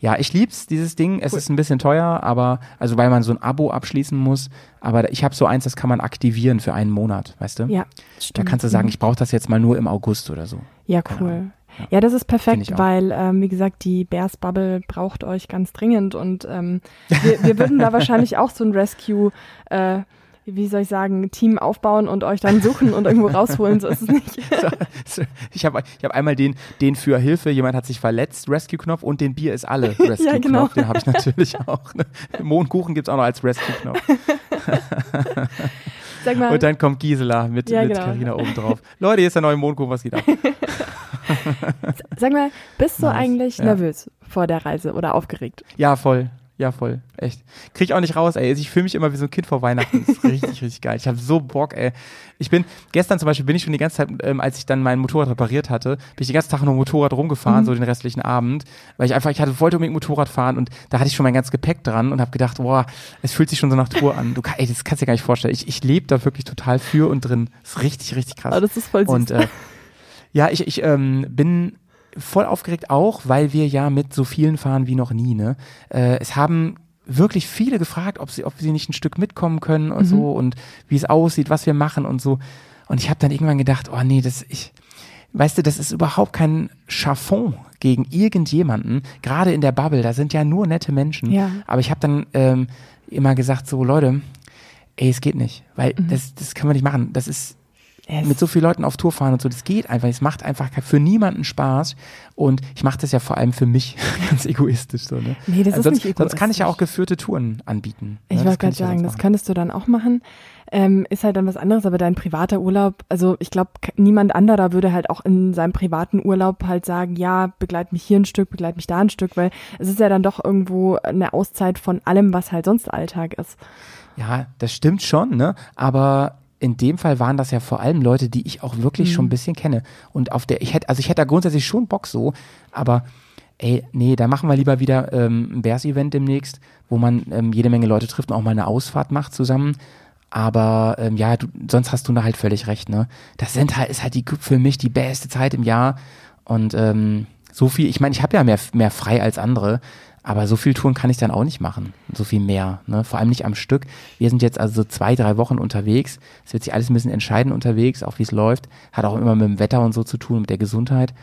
Ja, ich lieb's, dieses Ding. Es Cool. ist ein bisschen teuer, aber, also weil man so ein Abo abschließen muss. Aber ich habe so eins, das kann man aktivieren für einen Monat, weißt du? Ja, Da stimmt. kannst du sagen, Mhm. ich brauche das jetzt mal nur im August oder so. Ja, cool. Ja. Ja, das ist perfekt, weil, ähm, wie gesagt, die Bears Bubble braucht euch ganz dringend und ähm, wir, wir würden da wahrscheinlich auch so ein Rescue, äh, wie soll ich sagen, Team aufbauen und euch dann suchen und irgendwo rausholen. So ist es nicht. <laughs> Ich habe ich hab einmal den, den für Hilfe, jemand hat sich verletzt, Rescue-Knopf und den Bier ist alle <laughs> Rescue-Knopf. genau. Den habe ich natürlich <laughs> auch. Ne? Mohnkuchen gibt's auch noch als Rescue-Knopf. Mal, Und dann kommt Gisela mit, Ja, genau. Carina oben drauf. Leute, hier ist der neue Mohnkuchen, was geht ab? sag mal, bist du Nice. eigentlich Ja. nervös vor der Reise oder aufgeregt? Ja, voll. Ja, voll. Echt. Krieg ich auch nicht raus, ey. Ich fühle mich immer wie so ein Kind vor Weihnachten. Das ist richtig, <laughs> richtig geil. Ich habe so Bock, ey. Ich bin, gestern zum Beispiel bin ich schon die ganze Zeit, ähm, als ich dann mein Motorrad repariert hatte, bin ich den ganzen Tag nur Motorrad rumgefahren, so den restlichen Abend, weil ich einfach, ich hatte, wollte unbedingt Motorrad fahren und da hatte ich schon mein ganzes Gepäck dran und habe gedacht, boah, es fühlt sich schon so nach Tour an. Du, ey, das kannst du dir gar nicht vorstellen. Ich, ich lebe da wirklich total für und drin. Das ist richtig, richtig krass. Aber das ist voll süß. Und äh, ja, ich, ich ähm, bin voll aufgeregt auch, weil wir ja mit so vielen fahren wie noch nie. Ne? Äh, es haben wirklich viele gefragt, ob sie, ob sie nicht ein Stück mitkommen können und so und wie es aussieht, was wir machen und so. Und ich habe dann irgendwann gedacht, oh nee, das ich, weißt du, das ist überhaupt kein Chaffon gegen irgendjemanden. Gerade in der Bubble, da sind ja nur nette Menschen. Ja. Aber ich habe dann ähm, immer gesagt, so Leute, ey, es geht nicht, weil das, das können wir nicht machen. Das ist Es- mit so vielen Leuten auf Tour fahren und so, das geht einfach. Es macht einfach für niemanden Spaß. Und ich mache das ja vor allem für mich, <laughs> ganz egoistisch so. Ne? Nee, das ist sonst, nicht sonst kann ich ja auch egoistisch. geführte Touren anbieten. Ich ne? wollte kann gerade sagen, das könntest du dann auch machen. Ähm, ist halt dann was anderes, aber dein privater Urlaub, also ich glaube, niemand anderer würde halt auch in seinem privaten Urlaub halt sagen, ja, begleit mich hier ein Stück, begleit mich da ein Stück, weil es ist ja dann doch irgendwo eine Auszeit von allem, was halt sonst Alltag ist. Ja, das stimmt schon, ne? Aber in dem Fall waren das ja vor allem Leute, die ich auch wirklich Mhm. schon ein bisschen kenne. Und auf der, ich hätte, also ich hätte da grundsätzlich schon Bock so, aber ey, nee, da machen wir lieber wieder ähm, ein Bears-Event demnächst, wo man ähm, jede Menge Leute trifft und auch mal eine Ausfahrt macht zusammen. Aber ähm, ja, du, sonst hast du da halt völlig recht, ne? Das sind halt, ist halt die, für mich die beste Zeit im Jahr. Und ähm, so viel, ich meine, ich habe ja mehr, mehr frei als andere, aber so viel Touren kann ich dann auch nicht machen. So viel mehr, ne? Vor allem nicht am Stück. Wir sind jetzt also so zwei, drei Wochen unterwegs. Es wird sich alles ein bisschen entscheiden unterwegs, auch wie es läuft. Hat auch immer mit dem Wetter und so zu tun, mit der Gesundheit.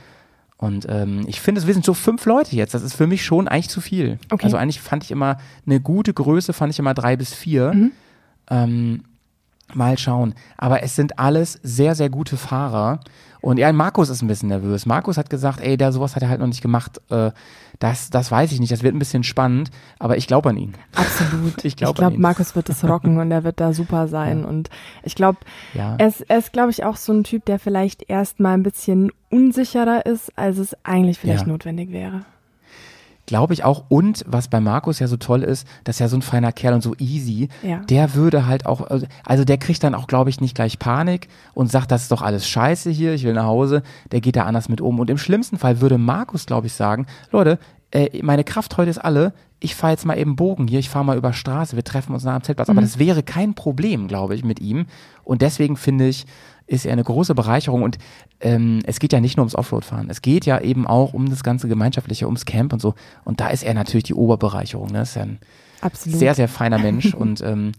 Und ähm, ich finde, wir sind so fünf Leute jetzt. Das ist für mich schon eigentlich zu viel. Okay. Also eigentlich fand ich immer eine gute Größe, fand ich immer drei bis vier. Ähm, mal schauen. Aber es sind alles sehr, sehr gute Fahrer. Und ja, Markus ist ein bisschen nervös. Markus hat gesagt, ey, der sowas hat er halt noch nicht gemacht. Äh, das, das weiß ich nicht. Das wird ein bisschen spannend. Aber ich glaube an ihn. Absolut. <laughs> Ich glaub glaube, an ihn. Markus wird es rocken und er wird da super <laughs> sein. Und ich glaube, Ja. er ist, er ist glaube ich, auch so ein Typ, der vielleicht erstmal ein bisschen unsicherer ist, als es eigentlich vielleicht Ja. notwendig wäre. Glaube ich auch. Und was bei Markus ja so toll ist, dass er so ein feiner Kerl und so easy, Ja. der würde halt auch, also der kriegt dann auch, glaube ich, nicht gleich Panik und sagt, das ist doch alles scheiße hier, ich will nach Hause. Der geht da anders mit um. Und im schlimmsten Fall würde Markus, glaube ich, sagen, Leute, äh, meine Kraft heute ist alle, ich fahre jetzt mal eben Bogen hier, ich fahre mal über Straße, wir treffen uns nach am Zeltplatz. Aber das wäre kein Problem, glaube ich, mit ihm. Und deswegen finde ich, ist er eine große Bereicherung und ähm, es geht ja nicht nur ums Offroad-Fahren, es geht ja eben auch um das ganze Gemeinschaftliche, ums Camp und so. Und da ist er natürlich die Oberbereicherung. Ne? Ist ja ein Absolut. sehr, sehr feiner Mensch <laughs> und ähm,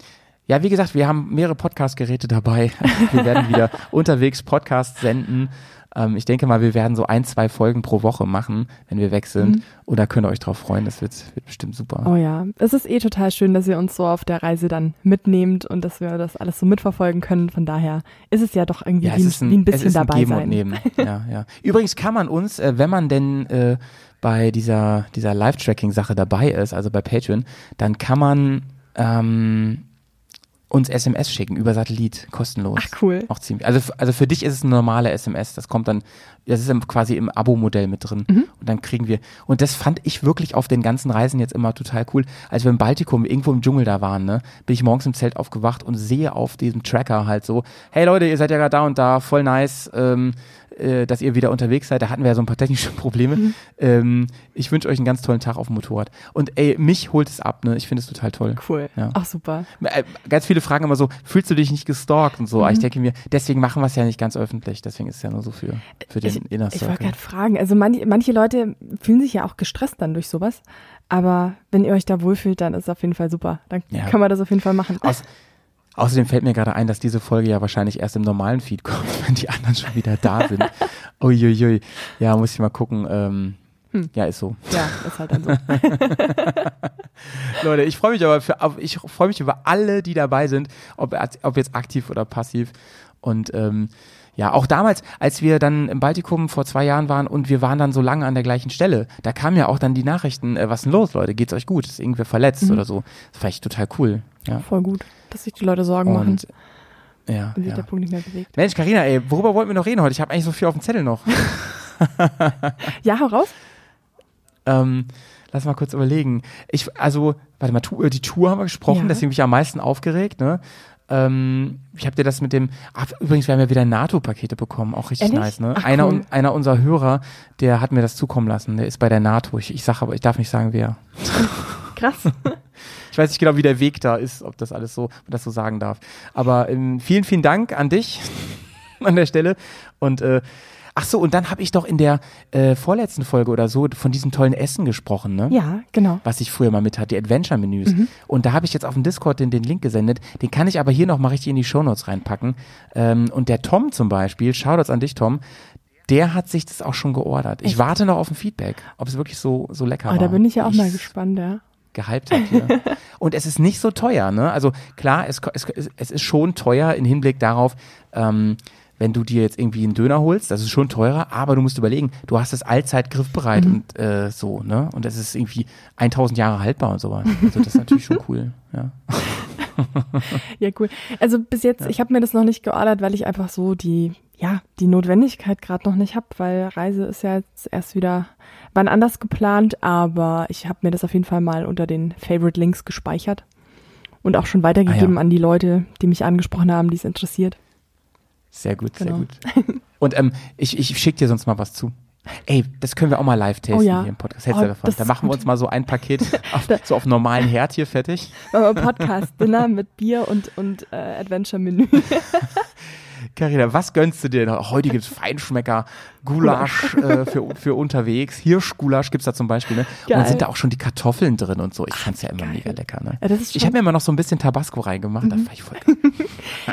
ja, wie gesagt, wir haben mehrere Podcast-Geräte dabei. <laughs> Wir werden wieder unterwegs Podcasts senden. Ähm, ich denke mal, wir werden so ein, zwei Folgen pro Woche machen, wenn wir weg sind. Und da könnt ihr euch drauf freuen. Das wird, wird bestimmt super. Oh ja, es ist eh total schön, dass ihr uns so auf der Reise dann mitnehmt und dass wir das alles so mitverfolgen können. Von daher ist es ja doch irgendwie Ja, wie, ein, wie ein bisschen ist ein dabei Geben sein. und Nehmen. <laughs> Ja, ja. Übrigens kann man uns, äh, wenn man denn äh, bei dieser, dieser Live-Tracking-Sache dabei ist, also bei Patreon, dann kann man ähm, uns SMS schicken über Satellit, kostenlos. Ach, cool. Auch ziemlich. Also, also für dich ist es eine normale SMS. Das kommt dann, das ist im, quasi im Abo-Modell mit drin. Mhm. Und dann kriegen wir, und das fand ich wirklich auf den ganzen Reisen jetzt immer total cool. Als wir im Baltikum irgendwo im Dschungel da waren, ne, bin ich morgens im Zelt aufgewacht und sehe auf diesem Tracker halt so, hey Leute, ihr seid ja gerade da und da, voll nice, ähm, äh, dass ihr wieder unterwegs seid. Da hatten wir ja so ein paar technische <laughs> Probleme. Mhm. Ähm, ich wünsche euch einen ganz tollen Tag auf dem Motorrad. Und ey, mich holt es ab, ne? Ich finde es total toll. Cool. Ja. Ach, super. Äh, Ganz viele fragen immer so, fühlst du dich nicht gestalkt und so? Mhm. Aber ich denke mir, deswegen machen wir es ja nicht ganz öffentlich. Deswegen ist es ja nur so für, für den Ich, Inner ich wollte Circle. gerade fragen, also manche, manche Leute fühlen sich ja auch gestresst dann durch sowas. Aber wenn ihr euch da wohlfühlt, dann ist es auf jeden Fall super. Dann Ja. können wir das auf jeden Fall machen. Aus, außerdem fällt mir gerade ein, dass diese Folge ja wahrscheinlich erst im normalen Feed kommt, <laughs> wenn die anderen schon wieder da sind. <laughs> Uiuiui. Ja, muss ich mal gucken. Ähm, Hm. Ja, ist so. Ja, ist halt dann so. <laughs> Leute, ich freue mich aber für, ich freue mich über alle, die dabei sind, ob, ob jetzt aktiv oder passiv. Und ähm, ja, auch damals, als wir dann im Baltikum vor zwei Jahren waren und wir waren dann so lange an der gleichen Stelle, da kamen ja auch dann die Nachrichten, äh, was ist denn los, Leute? Geht's euch gut? Ist irgendwer verletzt Mhm. oder so? Das fand ich total cool. Ja. Voll gut, dass sich die Leute Sorgen machen Und ja, und sich der ja. Punkt nicht mehr bewegt. Mensch, Karina, ey, worüber wollten wir noch reden heute? Ich habe eigentlich so viel auf dem Zettel noch. Ja, hau raus. <laughs> Ähm, lass mal kurz überlegen. Ich, also, warte mal, tu, über die Tour haben wir gesprochen, Ja. deswegen bin ich am meisten aufgeregt, ne? Ähm, ich habe dir das mit dem, ach, übrigens, wir haben ja wieder NATO-Pakete bekommen, auch richtig Ehrlich? nice, ne? Ach, einer, cool. einer unserer Hörer, der hat mir das zukommen lassen, der ist bei der NATO. Ich, ich sage aber, ich darf nicht sagen, wer. Krass. <laughs> Ich weiß nicht genau, wie der Weg da ist, ob das alles so, ob man das so sagen darf. Aber ähm, vielen, vielen Dank an dich <laughs> an der Stelle. Und äh, ach so, und dann habe ich doch in der äh, vorletzten Folge oder so von diesem tollen Essen gesprochen, ne? Ja, genau. was ich früher mal mit hatte, die Adventure-Menüs. Und da habe ich jetzt auf dem Discord den, den Link gesendet. Den kann ich aber hier nochmal richtig in die Shownotes reinpacken. Ähm, und der Tom zum Beispiel, Shoutouts an dich, Tom, der hat sich das auch schon geordert. Ich Echt? warte noch auf ein Feedback, ob es wirklich so, so lecker Oh, war. da bin ich ja auch mal ich's gespannt, ja. Gehypt habe hier. <laughs> Und es ist nicht so teuer, ne? Also klar, es, es, es ist schon teuer im Hinblick darauf, ähm, wenn du dir jetzt irgendwie einen Döner holst, das ist schon teurer, aber du musst überlegen, du hast es allzeit griffbereit Mhm. und äh, so, ne? Und es ist irgendwie 1000 Jahre haltbar und sowas. Also das ist natürlich schon <laughs> cool, ja. <laughs> Ja, cool. Also bis jetzt, ich habe mir das noch nicht geordert, weil ich einfach so die, ja, die Notwendigkeit gerade noch nicht habe, weil Reise ist ja jetzt erst wieder wann anders geplant, aber ich habe mir das auf jeden Fall mal unter den Favorite Links gespeichert und auch schon weitergegeben Ah, ja. an die Leute, die mich angesprochen haben, die es interessiert. Sehr gut, Genau. sehr gut. Und ähm, ich, ich schicke dir sonst mal was zu. Ey, das können wir auch mal live testen Oh ja. hier im Podcast. Hältst Oh, davon? Da machen wir uns mal so ein Paket <laughs> auf, so auf normalen Herd hier fertig. Podcast-Dinner mit Bier und, und äh, Adventure-Menü. <laughs> Carina, was gönnst du dir? Heute gibt's Feinschmecker, Gulasch äh, für, für unterwegs. Hirschgulasch gibt's da zum Beispiel. Ne? Und Geil. sind da auch schon die Kartoffeln drin und so. Ich fand's ja immer geil. mega lecker. Ne? Ja, ich habe mir immer noch so ein bisschen Tabasco reingemacht. Das fand ich voll. <laughs>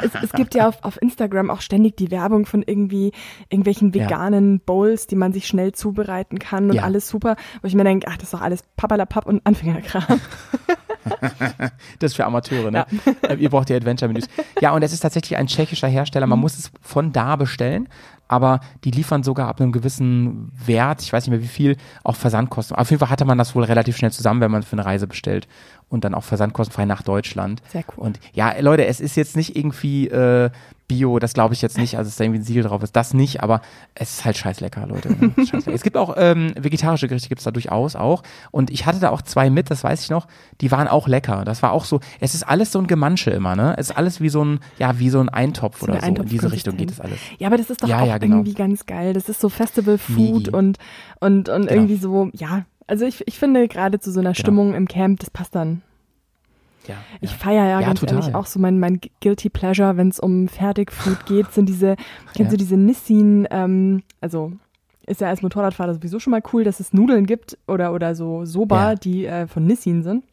Es, es gibt ja auf, auf Instagram auch ständig die Werbung von irgendwie irgendwelchen Ja. veganen Bowls, die man sich schnell zubereiten kann und Ja. alles super, wo ich mir denke, ach, das ist doch alles Papperlapapp und Anfängerkram. <laughs> <laughs> Das ist für Amateure, ne? Äh, Ihr braucht die Adventure-Menüs. Ja, und es ist tatsächlich ein tschechischer Hersteller. Mhm. Man muss es von da bestellen, aber die liefern sogar ab einem gewissen Wert, ich weiß nicht mehr wie viel, auch Versandkosten. Auf jeden Fall hatte man das wohl relativ schnell zusammen, wenn man für eine Reise bestellt und dann auch versandkostenfrei nach Deutschland. Sehr cool. Und ja, Leute, es ist jetzt nicht irgendwie äh, Bio, das glaube ich jetzt nicht, also dass da irgendwie ein Siegel drauf ist, das nicht, aber es ist halt scheiß lecker, Leute. Ne? <laughs> Scheiß lecker. es gibt auch ähm, vegetarische Gerichte, gibt's da durchaus auch. Und ich hatte da auch zwei mit, das weiß ich noch, die waren auch lecker. Das war auch so, es ist alles so ein Gemansche immer, ne? Es ist alles wie so ein, ja, wie so ein Eintopf So oder so. In diese Richtung geht es alles. Ja, aber das ist doch Ja, auch ja, genau. irgendwie ganz geil. Das ist so Festival Food Migi. und, und, und Genau. irgendwie so, ja. Also ich, ich finde gerade zu so einer Stimmung im Camp, das passt dann. Ja, Ich ja. feiere ja, Ja, ganz total. ehrlich auch so mein, mein Guilty Pleasure, wenn es um Fertigfood geht, sind diese, <laughs> kennst Ja. du diese Nissin, ähm, also ist ja als Motorradfahrer sowieso schon mal cool, dass es Nudeln gibt oder, oder so Soba, die äh, von Nissin sind.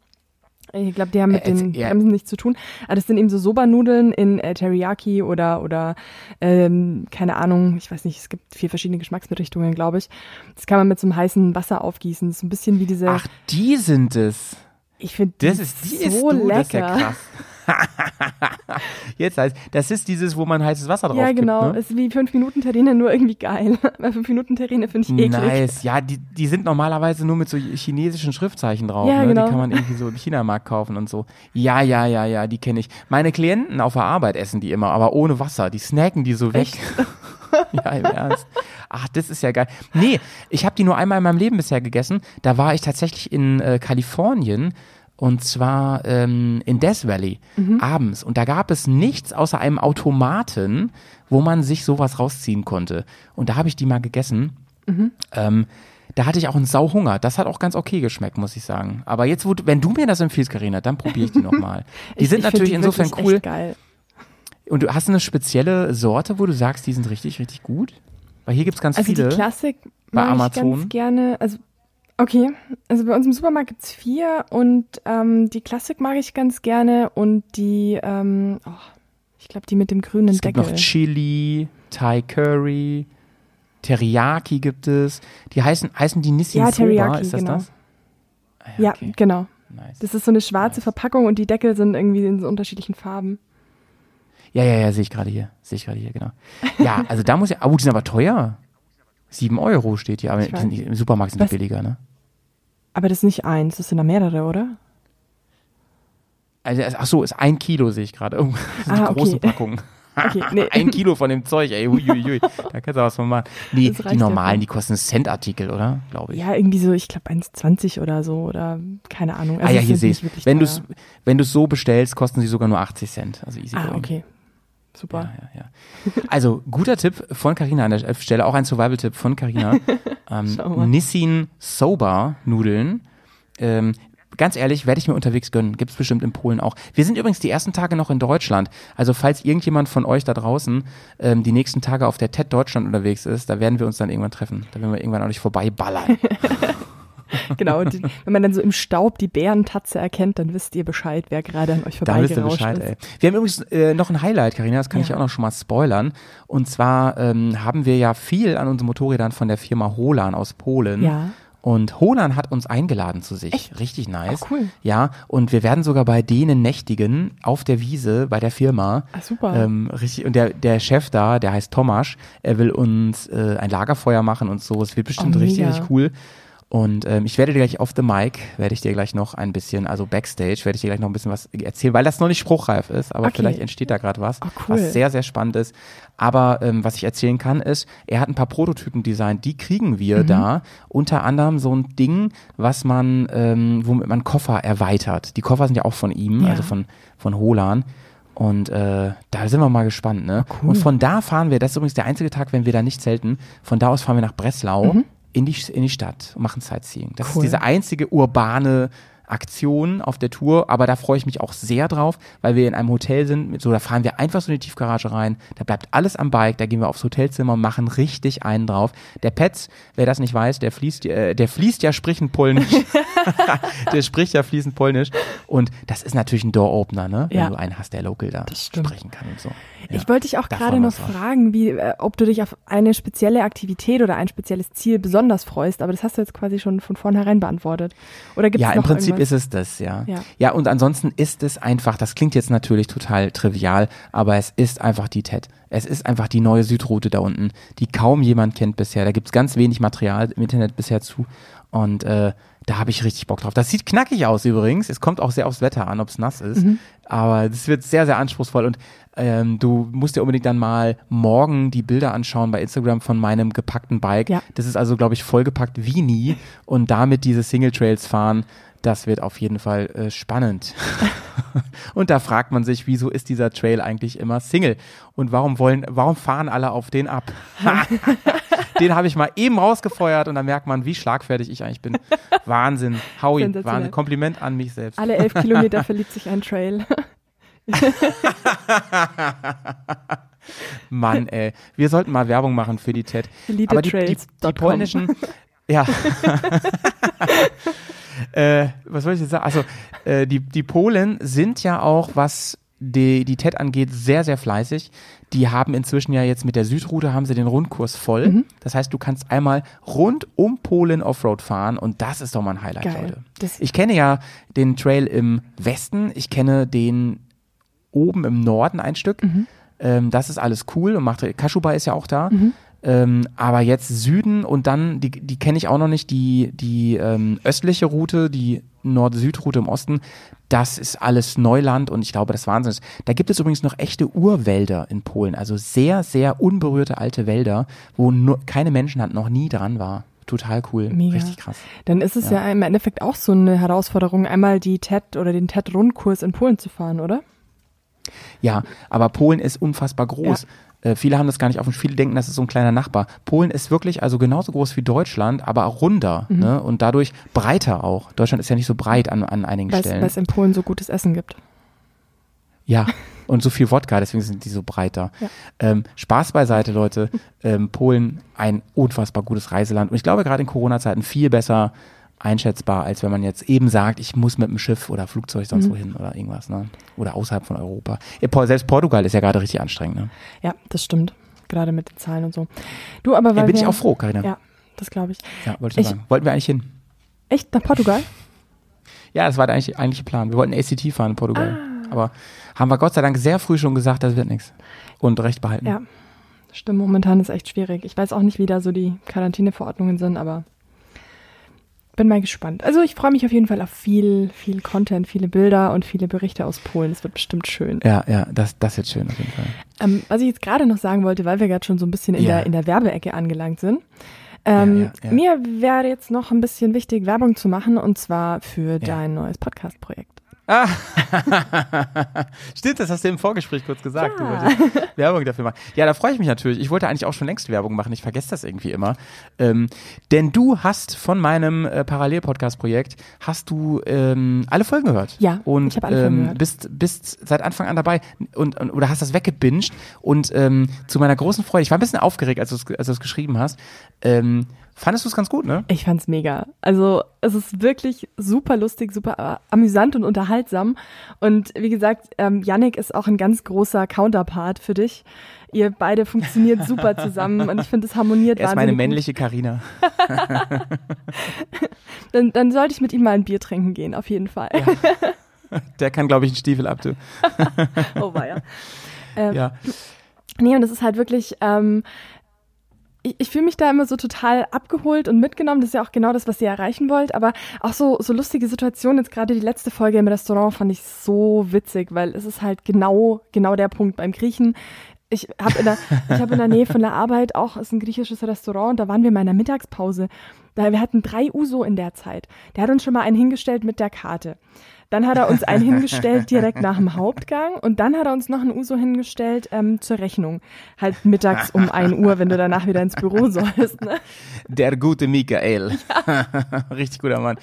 Ich glaube, die haben mit Äh, den ja. Bremsen nichts zu tun. Aber das sind eben so Soba-Nudeln in äh, Teriyaki oder, oder ähm, keine Ahnung, ich weiß nicht, es gibt vier verschiedene Geschmacksrichtungen, glaube ich. Das kann man mit so einem heißen Wasser aufgießen. Das ist ein bisschen wie diese, Ach, die sind es. ich finde Das ist, die ist so du, lecker. das ist ja krass. <laughs> <laughs> Jetzt heißt, das ist dieses, wo man heißes Wasser drauf Ja, genau. Gibt, ne? Ist wie 5 Minuten Terrine, nur irgendwie geil. <laughs> Weil 5 Minuten Terrine finde ich eklig. Nice. Ja, die, die sind normalerweise nur mit so chinesischen Schriftzeichen drauf. Ja, ne? genau. Die kann man irgendwie so im Chinamarkt kaufen und so. Ja, ja, ja, ja, die kenne ich. Meine Klienten auf der Arbeit essen die immer, aber ohne Wasser. Die snacken die so weg. <laughs> ja, im Ernst. Ach, das ist ja geil. Nee, ich habe die nur einmal in meinem Leben bisher gegessen. Da war ich tatsächlich in äh, Kalifornien und zwar ähm, in Death Valley abends. Und da gab es nichts außer einem Automaten, wo man sich sowas rausziehen konnte. Und da habe ich die mal gegessen. Ähm, da hatte ich auch einen Sauhunger. Das hat auch ganz okay geschmeckt, muss ich sagen. Aber jetzt, wo wenn du mir das empfiehlst, Karina, dann probiere ich die <laughs> nochmal. Die Ich- sind ich natürlich die insofern cool. Geil. Und du hast eine spezielle Sorte, wo du sagst, die sind richtig, richtig gut? Weil hier gibt's ganz Also viele. die Klassik bei mag ich Amazon. ganz gerne. Also okay, also bei uns im Supermarkt gibt's vier und ähm, die Klassik mag ich ganz gerne und die, ähm, oh, ich glaube die mit dem grünen es gibt Deckel. noch Chili, Thai Curry, Teriyaki gibt es. Die heißen, heißen die Nissin Ja, Soba, Teriyaki, ist das genau. das? Ah, ja, okay. genau. Nice. Das ist so eine schwarze Nice. Verpackung und die Deckel sind irgendwie in so unterschiedlichen Farben. Ja, ja, ja, sehe ich gerade hier. Sehe ich gerade hier, genau. Ja, also da muss ja, oh, die sind aber teuer. Sieben Euro steht hier, aber im Supermarkt sind die billiger, ne? Aber das ist nicht eins, das sind da mehrere, oder? Also, ach so, ist ein Kilo, sehe ich gerade. Oh, das sind Ah, die großen <laughs> okay. Packungen. <laughs> Okay, nee. ein Kilo von dem Zeug, ey, huiuiui. Da kannst du was von machen. Nee, die ja normalen, voll. die kosten Cent-Artikel, oder? Glaube ich. Ja, irgendwie so, ich glaube 1,20 oder so oder keine Ahnung. Also ah ja, hier sehe ich. Wenn du es wenn du's so bestellst, kosten sie sogar nur 80 Cent. Also easy Ah, going. okay. Super. Ja, ja, ja. Also, guter Tipp von Carina an der Stelle, auch ein Survival-Tipp von Carina. <laughs> ähm. Nissin Soba Nudeln. Ähm, ganz ehrlich, werde ich mir unterwegs gönnen. Gibt's bestimmt in Polen auch. Wir sind übrigens die ersten Tage noch in Deutschland. Also, falls irgendjemand von euch da draußen ähm, die nächsten Tage auf der TED Deutschland unterwegs ist, da werden wir uns dann irgendwann treffen. Da werden wir irgendwann auch nicht vorbeiballern. <laughs> <laughs> Genau, die, wenn man dann so im Staub die Bärentatze erkennt, dann wisst ihr Bescheid, wer gerade an euch Da wisst ihr vorbeigerauscht Bescheid, ist. ey. Wir haben übrigens äh, noch ein Highlight, Karina, das kann ich Ja. auch noch schon mal spoilern. Und zwar ähm, haben wir ja viel an unseren Motorrädern von der Firma Holan aus Polen. Ja. Und Holan hat uns eingeladen zu sich. Echt? Richtig nice. Oh, cool. Ja, und wir werden sogar bei denen nächtigen auf der Wiese bei der Firma. Ah, super. Ähm, richtig, und der, der Chef da, der heißt Tomasz, er will uns äh, ein Lagerfeuer machen und so. Es wird bestimmt Oh, richtig, richtig cool. Und ähm, ich werde dir gleich auf the mic, werde ich dir gleich noch ein bisschen, also backstage, werde ich dir gleich noch ein bisschen was erzählen, weil das noch nicht spruchreif ist, aber Okay. vielleicht entsteht da gerade was, Oh, cool. was sehr, sehr spannend ist. Aber ähm, was ich erzählen kann, ist, er hat ein paar Prototypen designt, die kriegen wir Mhm. da. Unter anderem so ein Ding, was man, ähm, womit man Koffer erweitert. Die Koffer sind ja auch von ihm, Ja. also von, von Holan. Und äh, da sind wir mal gespannt, ne? Oh, cool. Und von da fahren wir, das ist übrigens der einzige Tag, wenn wir da nicht zelten, von da aus fahren wir nach Breslau in, die, in die Stadt und machen Sightseeing. Das. Cool. ist diese einzige urbane Aktion auf der Tour, aber da freue ich mich auch sehr drauf, weil wir in einem Hotel sind, mit so, da fahren wir einfach so in die Tiefgarage rein, da bleibt alles am Bike, da gehen wir aufs Hotelzimmer und machen richtig einen drauf. Der Petz, wer das nicht weiß, der fließt, äh, der fließt ja sprichend Polnisch. <laughs> der spricht ja fließend Polnisch und das ist natürlich ein Door-Opener, ne? Wenn Ja. du einen hast, der local da sprechen kann und so. Ja. Ich wollte dich auch gerade noch fragen, wie, äh, ob du dich auf eine spezielle Aktivität oder ein spezielles Ziel besonders freust, aber das hast du jetzt quasi schon von vornherein beantwortet. Oder gibt es Ja, noch im Prinzip? Ist es das, ja. Ja. Ja, und ansonsten ist es einfach, das klingt jetzt natürlich total trivial, aber es ist einfach die TED. Es ist einfach die neue Südroute da unten, die kaum jemand kennt bisher. Da gibt's ganz wenig Material im Internet bisher zu. Und äh, da habe ich richtig Bock drauf. Das sieht knackig aus übrigens. Es kommt auch sehr aufs Wetter an, ob's nass ist. Mhm. Aber es wird sehr, sehr anspruchsvoll. Und ähm, du musst dir unbedingt dann mal morgen die Bilder anschauen bei Instagram von meinem gepackten Bike. Ja. Das ist also, glaube ich, vollgepackt wie nie. Und damit diese Single Trails fahren, das wird auf jeden Fall äh, spannend. <laughs> und da fragt man sich, wieso ist dieser Trail eigentlich immer Single? Und warum wollen, warum fahren alle auf den ab? <laughs> den habe ich mal eben rausgefeuert und da merkt man, wie schlagfertig ich eigentlich bin. <laughs> Wahnsinn. Howie. Wahnsinn. Kompliment an mich selbst. Alle elf Kilometer verliebt sich ein Trail. Mann, ey. Wir sollten mal Werbung machen für die TED. Aber die, die, die polnischen, ja. Äh, was soll ich jetzt sagen? Also, äh, die, die Polen sind ja auch, was die, die TED angeht, sehr, sehr fleißig. Die haben inzwischen ja jetzt mit der Südroute haben sie den Rundkurs voll. Mhm. Das heißt, du kannst einmal rund um Polen Offroad fahren und das ist doch mal ein Highlight, Geil. Leute. Das- Ich kenne ja den Trail im Westen, ich kenne den oben im Norden ein Stück. Mhm. Ähm, das ist alles cool und macht Kaschuba ist ja auch da. Ähm, aber jetzt Süden und dann, die, die kenne ich auch noch nicht, die, die ähm, östliche Route, die Nord-Süd-Route im Osten, das ist alles Neuland und ich glaube, das ist Wahnsinn. ist. Da gibt es übrigens noch echte Urwälder in Polen, also sehr, sehr unberührte alte Wälder, wo nur, keine Menschenhand noch nie dran war. Total cool. Mega. Richtig krass. Dann ist es ja. im Endeffekt auch so eine Herausforderung, einmal die TED oder den TED-Rundkurs in Polen zu fahren, oder? Ja, aber Polen ist unfassbar groß. Äh, viele haben das gar nicht auf dem Viele denken, das ist so ein kleiner Nachbar. Polen ist wirklich also genauso groß wie Deutschland, aber auch runder Mhm. ne? und dadurch breiter auch. Deutschland ist ja nicht so breit an, an einigen Weil es- Stellen. weil es in Polen so gutes Essen gibt. Ja, <laughs> und so viel Wodka, deswegen sind die so breiter. Ja. Ähm, Spaß beiseite, Leute. Ähm, Polen, ein unfassbar gutes Reiseland. Und ich glaube, gerade in Corona-Zeiten viel besser einschätzbar, als wenn man jetzt eben sagt, ich muss mit dem Schiff oder Flugzeug sonst Mhm. wohin oder irgendwas, ne? Oder außerhalb von Europa. Selbst Portugal ist ja gerade richtig anstrengend, ne? Ja, das stimmt. Gerade mit den Zahlen und so. Du, aber weil Ja, bin wir, ich auch froh, Karina. Ja, das glaube ich. Ja, wollte ich, Ich- sagen. Wollten wir eigentlich hin? Echt nach Portugal? Ja, das war der eigentlich, eigentliche Plan. Wir wollten ACT fahren in Portugal. Aber haben wir Gott sei Dank sehr früh schon gesagt, das wird nichts. Und recht behalten. Ja. Stimmt, momentan ist echt schwierig. Ich weiß auch nicht, wie da so die Quarantäneverordnungen sind, aber bin mal gespannt. Also ich freue mich auf jeden Fall auf viel, viel Content, viele Bilder und viele Berichte aus Polen. Es wird bestimmt schön. Ja, ja, das, das wird schön auf jeden Fall. Ähm, was ich jetzt gerade noch sagen wollte, weil wir gerade schon so ein bisschen in, Ja. der, in der Werbeecke angelangt sind. Ähm, Ja, ja. Mir wäre jetzt noch ein bisschen wichtig, Werbung zu machen und zwar für dein neues Podcast-Projekt. <laughs> Stimmt, das hast du im Vorgespräch kurz gesagt. Ja. Werbung dafür machen. Ja, da freue ich mich natürlich. Ich wollte eigentlich auch schon längst Werbung machen. Ich vergesse das irgendwie immer. Ähm, denn du hast von meinem äh, Parallel-Podcast-Projekt, hast du ähm, alle Folgen gehört. Ja, und, ich habe alle Folgen ähm, gehört. Bist, bist seit Anfang an dabei und, und oder hast das weggebinged. Und ähm, zu meiner großen Freude, ich war ein bisschen aufgeregt, als du es geschrieben hast. Fandest du es ganz gut, ne? Ich fand's mega. Also es ist wirklich super lustig, super amüsant und unterhaltsam. Und wie gesagt, ähm, Yannick ist auch ein ganz großer Counterpart für dich. Ihr beide funktioniert super zusammen und ich finde, es harmoniert Er ist meine männliche Karina. <laughs> Dann, dann sollte ich mit ihm mal ein Bier trinken gehen, auf jeden Fall. Der kann, glaube ich, einen Stiefel ab, du. <laughs> oh weia. Ähm, Ja. Nee, und es ist halt wirklich, ähm, ich, ich fühle mich da immer so total abgeholt und mitgenommen. Das ist ja auch genau das, was ihr erreichen wollt. Aber auch so, so lustige Situationen, jetzt gerade die letzte Folge im Restaurant fand ich so witzig, weil es ist halt genau, genau der Punkt beim Griechen. Ich habe in, der- ich hab in der Nähe von der Arbeit auch, ist ein griechisches Restaurant, und da waren wir in meiner Mittagspause. Da, wir hatten drei Uso in der Zeit. Der hat uns schon mal einen hingestellt mit der Karte. Dann hat er uns einen hingestellt direkt nach dem Hauptgang und dann hat er uns noch einen Uso hingestellt ähm, zur Rechnung. Halt mittags um 1 Uhr, wenn du danach wieder ins Büro sollst. Ne? Der gute Michael. <laughs> Richtig guter Mann.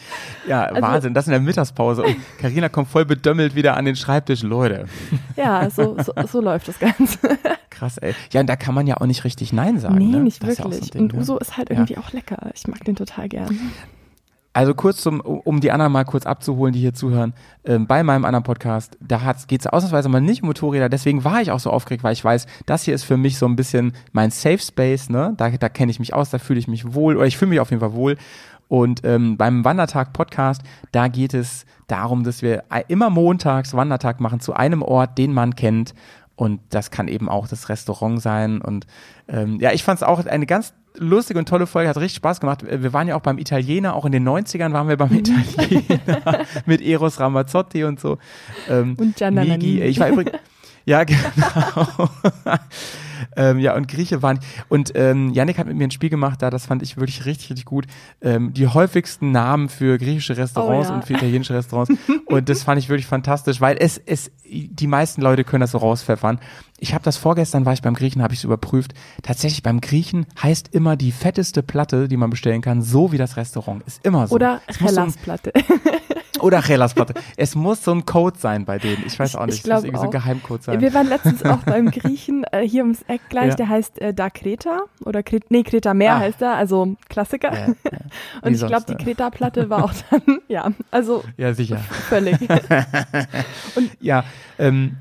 Ja, Also Wahnsinn, das in der Mittagspause. Und Karina kommt voll bedömmelt wieder an den Schreibtisch. Leute, Ja, so, so, so läuft das Ganze. Krass, ey. Ja, und da kann man ja auch nicht richtig Nein sagen. nee, ne? nicht Das ist ja so wirklich. Und ne? Uso ist halt Ja. irgendwie auch lecker. Ich mag den total gern. Also kurz zum, um die anderen mal kurz abzuholen, die hier zuhören. Ähm, bei meinem anderen Podcast, da geht es ausnahmsweise mal nicht um Motorräder. Deswegen war ich auch so aufgeregt, weil ich weiß, das hier ist für mich so ein bisschen mein Safe Space. Ne? Da, da kenne ich mich aus, da fühle ich mich wohl oder ich fühle mich auf jeden Fall wohl. Und ähm, beim Wandertag-Podcast, da geht es darum, dass wir immer montags Wandertag machen zu einem Ort, den man kennt. Und das kann eben auch das Restaurant sein. Und ähm, ja, ich fand es auch eine ganz lustige und tolle Folge, hat richtig Spaß gemacht. Wir waren ja auch beim Italiener, auch in den 90ern waren wir beim Italiener <laughs> mit Eros Ramazzotti und so. Ähm, Und Gianna Nigi, ich war übrigens, ja, <laughs> genau. ähm, ja, und Grieche waren, und ähm, Yannick hat mit mir ein Spiel gemacht, da, das fand ich wirklich richtig, richtig gut. Ähm, die häufigsten Namen für griechische Restaurants Oh, ja. und für italienische Restaurants. und das fand ich wirklich fantastisch, weil es, es, die meisten Leute können das so rauspfeffern. Ich habe das vorgestern, war ich beim Griechen, habe ich es überprüft. Tatsächlich beim Griechen heißt immer die fetteste Platte, die man bestellen kann, so wie das Restaurant. Ist immer so. Oder Hellasplatte. Oder Hellasplatte. es muss so ein Code sein bei denen. Ich weiß auch nicht. ich es muss irgendwie so ein auch. Geheimcode sein. Wir waren letztens auch beim <laughs> Griechen, äh, hier ums Eck gleich, Ja. der heißt äh, Da Kreta oder Kret, nee, Kreta Meer Ah. heißt er, also Klassiker. Ja, ja. <laughs> Und ich glaube, die? Kreta-Platte war auch <laughs> dann, ja, also Ja, sicher. völlig. Ja, ähm,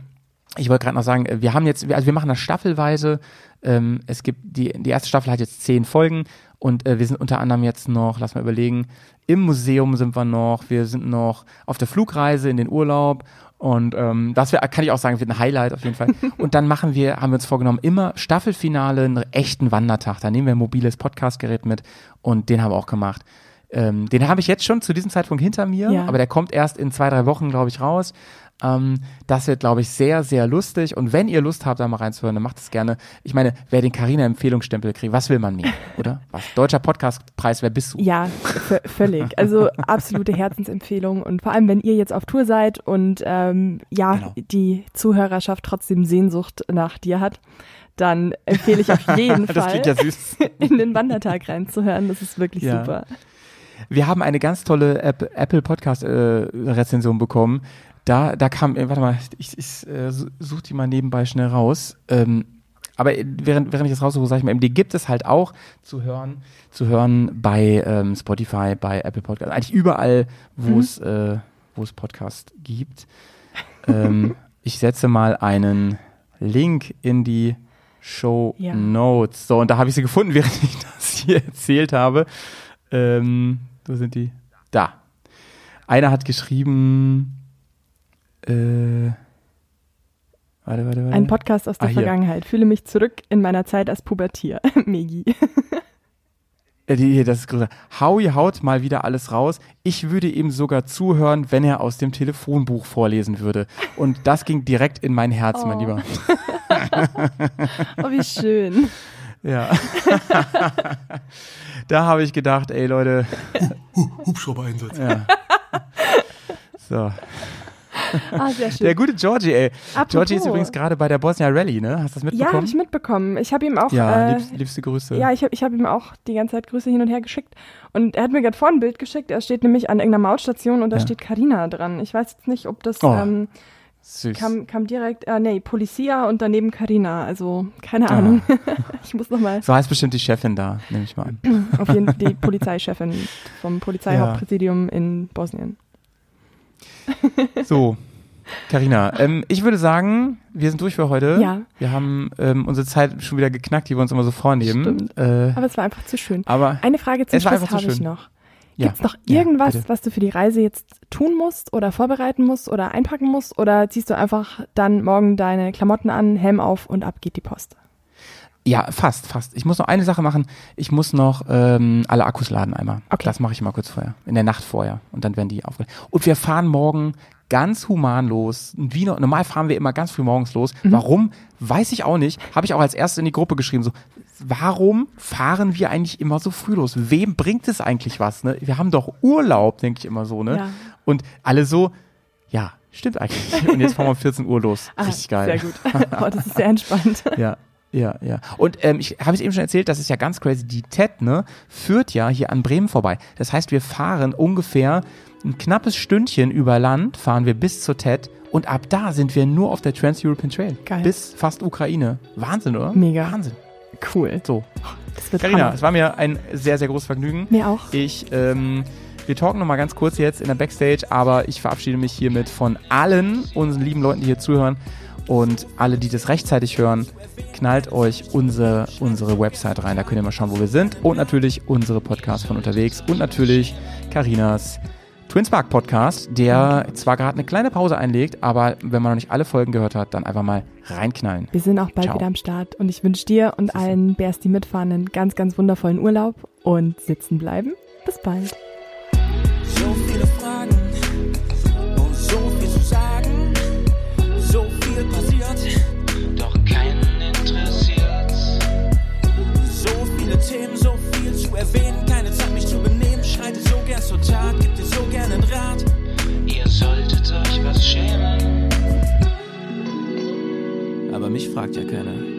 ich wollte gerade noch sagen, wir haben jetzt, also wir machen das staffelweise. Ähm, es gibt die, die erste Staffel hat jetzt zehn Folgen und äh, wir sind unter anderem jetzt noch, lass mal überlegen, im Museum sind wir noch, wir sind noch auf der Flugreise in den Urlaub und ähm, das wär, kann ich auch sagen, wird ein Highlight auf jeden Fall. <laughs> Und dann machen wir, haben wir uns vorgenommen, immer Staffelfinale, einen echten Wandertag. Da nehmen wir ein mobiles Podcastgerät mit und den haben wir auch gemacht. Ähm, den habe ich jetzt schon zu diesem Zeitpunkt hinter mir, Ja. aber der kommt erst in zwei, drei Wochen, glaube ich, raus. Ähm, das wird, glaube ich, sehr, sehr lustig. Und wenn ihr Lust habt, da mal reinzuhören, dann macht es gerne. Ich meine, wer den Carina-Empfehlungsstempel kriegt, was will man mehr, <laughs> oder? Was? Deutscher Podcastpreis, wer bist du? Ja, völlig. Also absolute Herzensempfehlung. Und vor allem, wenn ihr jetzt auf Tour seid und ähm, ja, Genau. die Zuhörerschaft trotzdem Sehnsucht nach dir hat, dann empfehle ich auf <laughs> jeden Das Fall, ja süß. <laughs> in den Wandertag reinzuhören. Das ist wirklich Ja. super. Wir haben eine ganz tolle App, Apple Podcast äh, Rezension bekommen. Da, da kam, äh, warte mal, ich, ich äh, suche die mal nebenbei schnell raus. Ähm, aber äh, während, während ich das raussuche, sage ich mal, eben, die gibt es halt auch zu hören, zu hören bei ähm, Spotify, bei Apple Podcast, eigentlich überall, wo es, äh, wo es Podcast gibt. ähm, <laughs> ich setze mal einen Link in die Show Ja. Notes. So, und da habe ich sie gefunden, <laughs> während ich das hier erzählt habe. Ähm, wo sind die? Da. Einer hat geschrieben, äh, warte, warte, warte. Ein Podcast aus der Ah. Vergangenheit. Fühle mich zurück in meiner Zeit als Pubertier. <laughs> Megi. Äh, hier, das ist größer. Howie haut mal wieder alles raus. Ich würde ihm sogar zuhören, wenn er aus dem Telefonbuch vorlesen würde. Und das ging direkt in mein Herz, mein Oh. Lieber. <laughs> Oh, wie schön. Ja. <laughs> da habe ich gedacht, ey Leute, Hubschrauber-Einsatz. ja. So. Ah, sehr schön. Der gute Georgie, ey. Apropos. Georgie ist übrigens gerade bei der Bosnia Rally, ne? Hast du das ja, mitbekommen? habe ich mitbekommen. Ich habe ihm auch Ja, äh, liebst, liebste Grüße. Ja, ich habe ich hab ihm auch die ganze Zeit Grüße hin und her geschickt. Und er hat mir gerade vor ein Bild geschickt. Er steht nämlich an irgendeiner Mautstation und da Ja. steht Carina dran. Ich weiß jetzt nicht, ob das Oh, ähm, Süß. kam, kam direkt, äh, nee, Policia und daneben Carina. Also keine Ah. Ahnung. <laughs> ich muss nochmal So heißt bestimmt die Chefin da, nehme ich mal an. <laughs> auf jeden Fall die <laughs> Polizeichefin vom Polizeihauptpräsidium in Bosnien. So, Carina, ähm, ich würde sagen, wir sind durch für heute. Ja. Wir haben ähm, unsere Zeit schon wieder geknackt, die wir uns immer so vornehmen. Stimmt. Äh, Aber es war einfach zu schön. aber Eine Frage zum Schluss habe ich noch. Ja. Gibt es noch Ja, irgendwas, bitte. was du für die Reise jetzt tun musst oder vorbereiten musst oder einpacken musst? Oder ziehst du einfach dann morgen deine Klamotten an, Helm auf und ab geht die Post? Ja, fast, fast. Ich muss noch eine Sache machen. Ich muss noch ähm, alle Akkus laden einmal. Okay. Das mache ich immer kurz vorher. In der Nacht vorher. Und dann werden die aufgeladen. Und wir fahren morgen ganz humanlos. Wie no- normal fahren wir immer ganz früh morgens los. Mhm. Warum? Weiß ich auch nicht. Habe ich auch als erstes in die Gruppe geschrieben. So, warum fahren wir eigentlich immer so früh los? Wem bringt es eigentlich was? Ne? Wir haben doch Urlaub, denke ich immer so. Ne? Ja. Und alle so, ja, stimmt eigentlich. <laughs> Und jetzt fahren wir um 14 Uhr los. Ah, Richtig geil. Sehr gut. oh, das ist sehr entspannt. <laughs> Ja, ja, ja. Und ähm, ich habe es eben schon erzählt, das ist ja ganz crazy. Die TED, ne, führt ja hier an Bremen vorbei. Das heißt, wir fahren ungefähr ein knappes Stündchen über Land, fahren wir bis zur TED und ab da sind wir nur auf der Trans-European Trail. Geil. Bis fast Ukraine. Wahnsinn, oder? Mega. Wahnsinn. Cool. So. Das wird Carina, es war mir ein sehr, sehr großes Vergnügen. Mir auch. Ich, ähm, wir talken noch mal ganz kurz jetzt in der Backstage, aber ich verabschiede mich hiermit von allen unseren lieben Leuten, die hier zuhören und alle, die das rechtzeitig hören, knallt euch unsere, unsere Website rein, da könnt ihr mal schauen, wo wir sind und natürlich unsere Podcasts von unterwegs und natürlich Karinas Twinspark Podcast, der zwar gerade eine kleine Pause einlegt, aber wenn man noch nicht alle Folgen gehört hat, dann einfach mal reinknallen. Wir sind auch bald Ciao. wieder am Start und ich wünsche dir und allen Bärs, die mitfahren, einen ganz, ganz wundervollen Urlaub und sitzen bleiben. Bis bald. So viele Fragen und so viel zu sagen, so viel passiert, doch keinen interessiert. So viele Themen, so viel zu erwähnen. schämen. Aber mich fragt ja keiner.